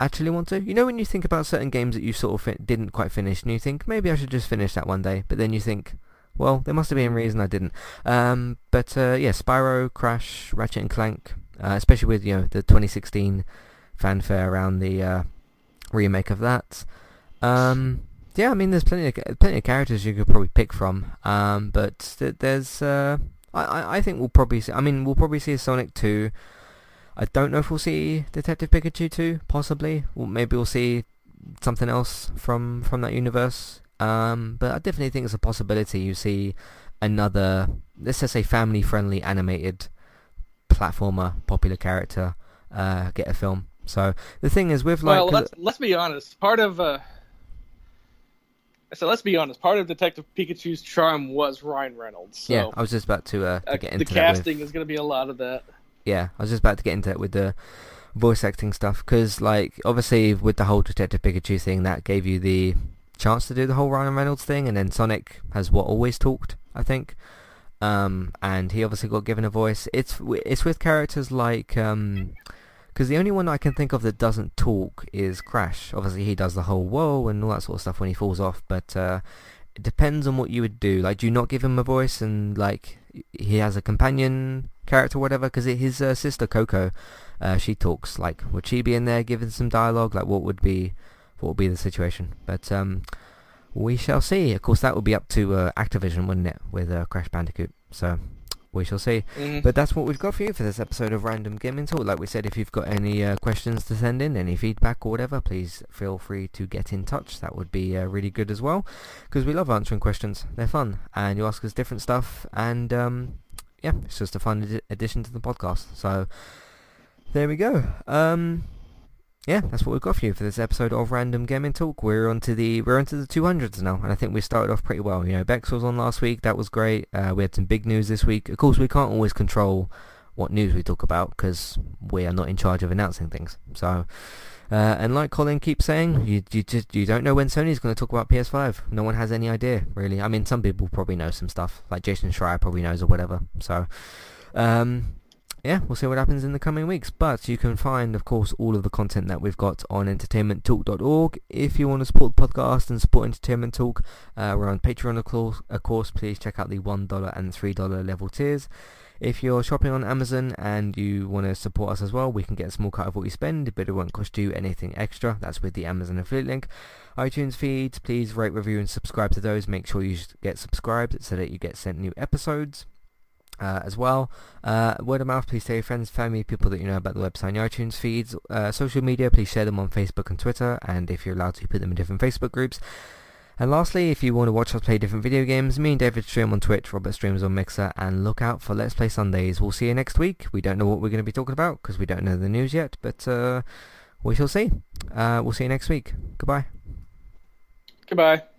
actually want to. You know when you think about certain games that you sort of fi- didn't quite finish, and you think maybe I should just finish that one day, but then you think. Well, there must have been a reason I didn't. Um, but uh, yeah, Spyro, Crash, Ratchet and Clank, uh, especially with you know the 2016 fanfare around the uh, remake of that. Um, yeah, I mean, there's plenty of plenty of characters you could probably pick from. Um, but th- there's, uh, I, I think we'll probably see. I mean, we'll probably see Sonic 2. I don't know if we'll see Detective Pikachu 2, possibly. Or maybe we'll see something else from from that universe. Um, but I definitely think it's a possibility you see another, let's just say, family-friendly animated platformer, popular character, uh, get a film. So the thing is, with like, well, let's let's be honest. Part of uh, so let's be honest. Part of Detective Pikachu's charm was Ryan Reynolds. So yeah, I was just about to, uh, to uh, get the into. With, casting is going to be a lot of that. yeah, I was just about to get into it with the voice acting stuff because, like, obviously with the whole Detective Pikachu thing, that gave you the chance to do the whole Ryan Reynolds thing, and then Sonic has what always talked, I think. Um, and he obviously got given a voice. It's it's with characters like um, because the only one I can think of that doesn't talk is Crash. Obviously, he does the whole whoa and all that sort of stuff when he falls off, but uh, it depends on what you would do. Like, do you not give him a voice and like he has a companion character, or whatever? Because his uh, sister Coco, uh, she talks. Like, would she be in there giving some dialogue? Like, what would be what would be the situation? But um, we shall see. Of course, that would be up to uh, Activision, wouldn't it, with uh, Crash Bandicoot? So we shall see. Mhm. But that's what we've got for you for this episode of Random Gaming Talk. Like we said, if you've got any uh, questions to send in, any feedback or whatever, please feel free to get in touch. That would be uh, really good as well, because we love answering questions. They're fun, and you ask us different stuff, and um, yeah, it's just a fun addi- addition to the podcast. So there we go. Um, yeah, that's what we've got for you for this episode of Random Gaming Talk. We're onto the we're onto the 200s now, and I think we started off pretty well. You know, Bex was on last week, that was great. Uh, we had some big news this week. Of course, we can't always control what news we talk about because we are not in charge of announcing things. So, uh, and like Colin keeps saying, you you just you don't know when Sony's going to talk about PS5. No one has any idea really. I mean, some people probably know some stuff, like Jason Schreier probably knows or whatever. So, um, yeah, we'll see what happens in the coming weeks. But you can find, of course, all of the content that we've got on entertainmenttalk.org. If you want to support the podcast and support Entertainment Talk, uh, we're on Patreon, of course. Of course, please check out the $1 and $3 level tiers. If you're shopping on Amazon and you want to support us as well, we can get a small cut of what you spend, but it won't cost you anything extra. That's with the Amazon affiliate link. iTunes feeds, please rate, review, and subscribe to those. Make sure you get subscribed so that you get sent new episodes uh, as well. Uh, word of mouth, please tell your friends, family, people that you know about the website and iTunes feeds. Uh, social media, please share them on Facebook and Twitter, and if you're allowed to, put them in different Facebook groups. And lastly, if you want to watch us play different video games, me and David stream on Twitch, Robert streams on Mixer, and look out for Let's Play Sundays. We'll see you next week. We don't know what we're going to be talking about because we don't know the news yet, but uh, we shall see. Uh, we'll see you next week. Goodbye. Goodbye.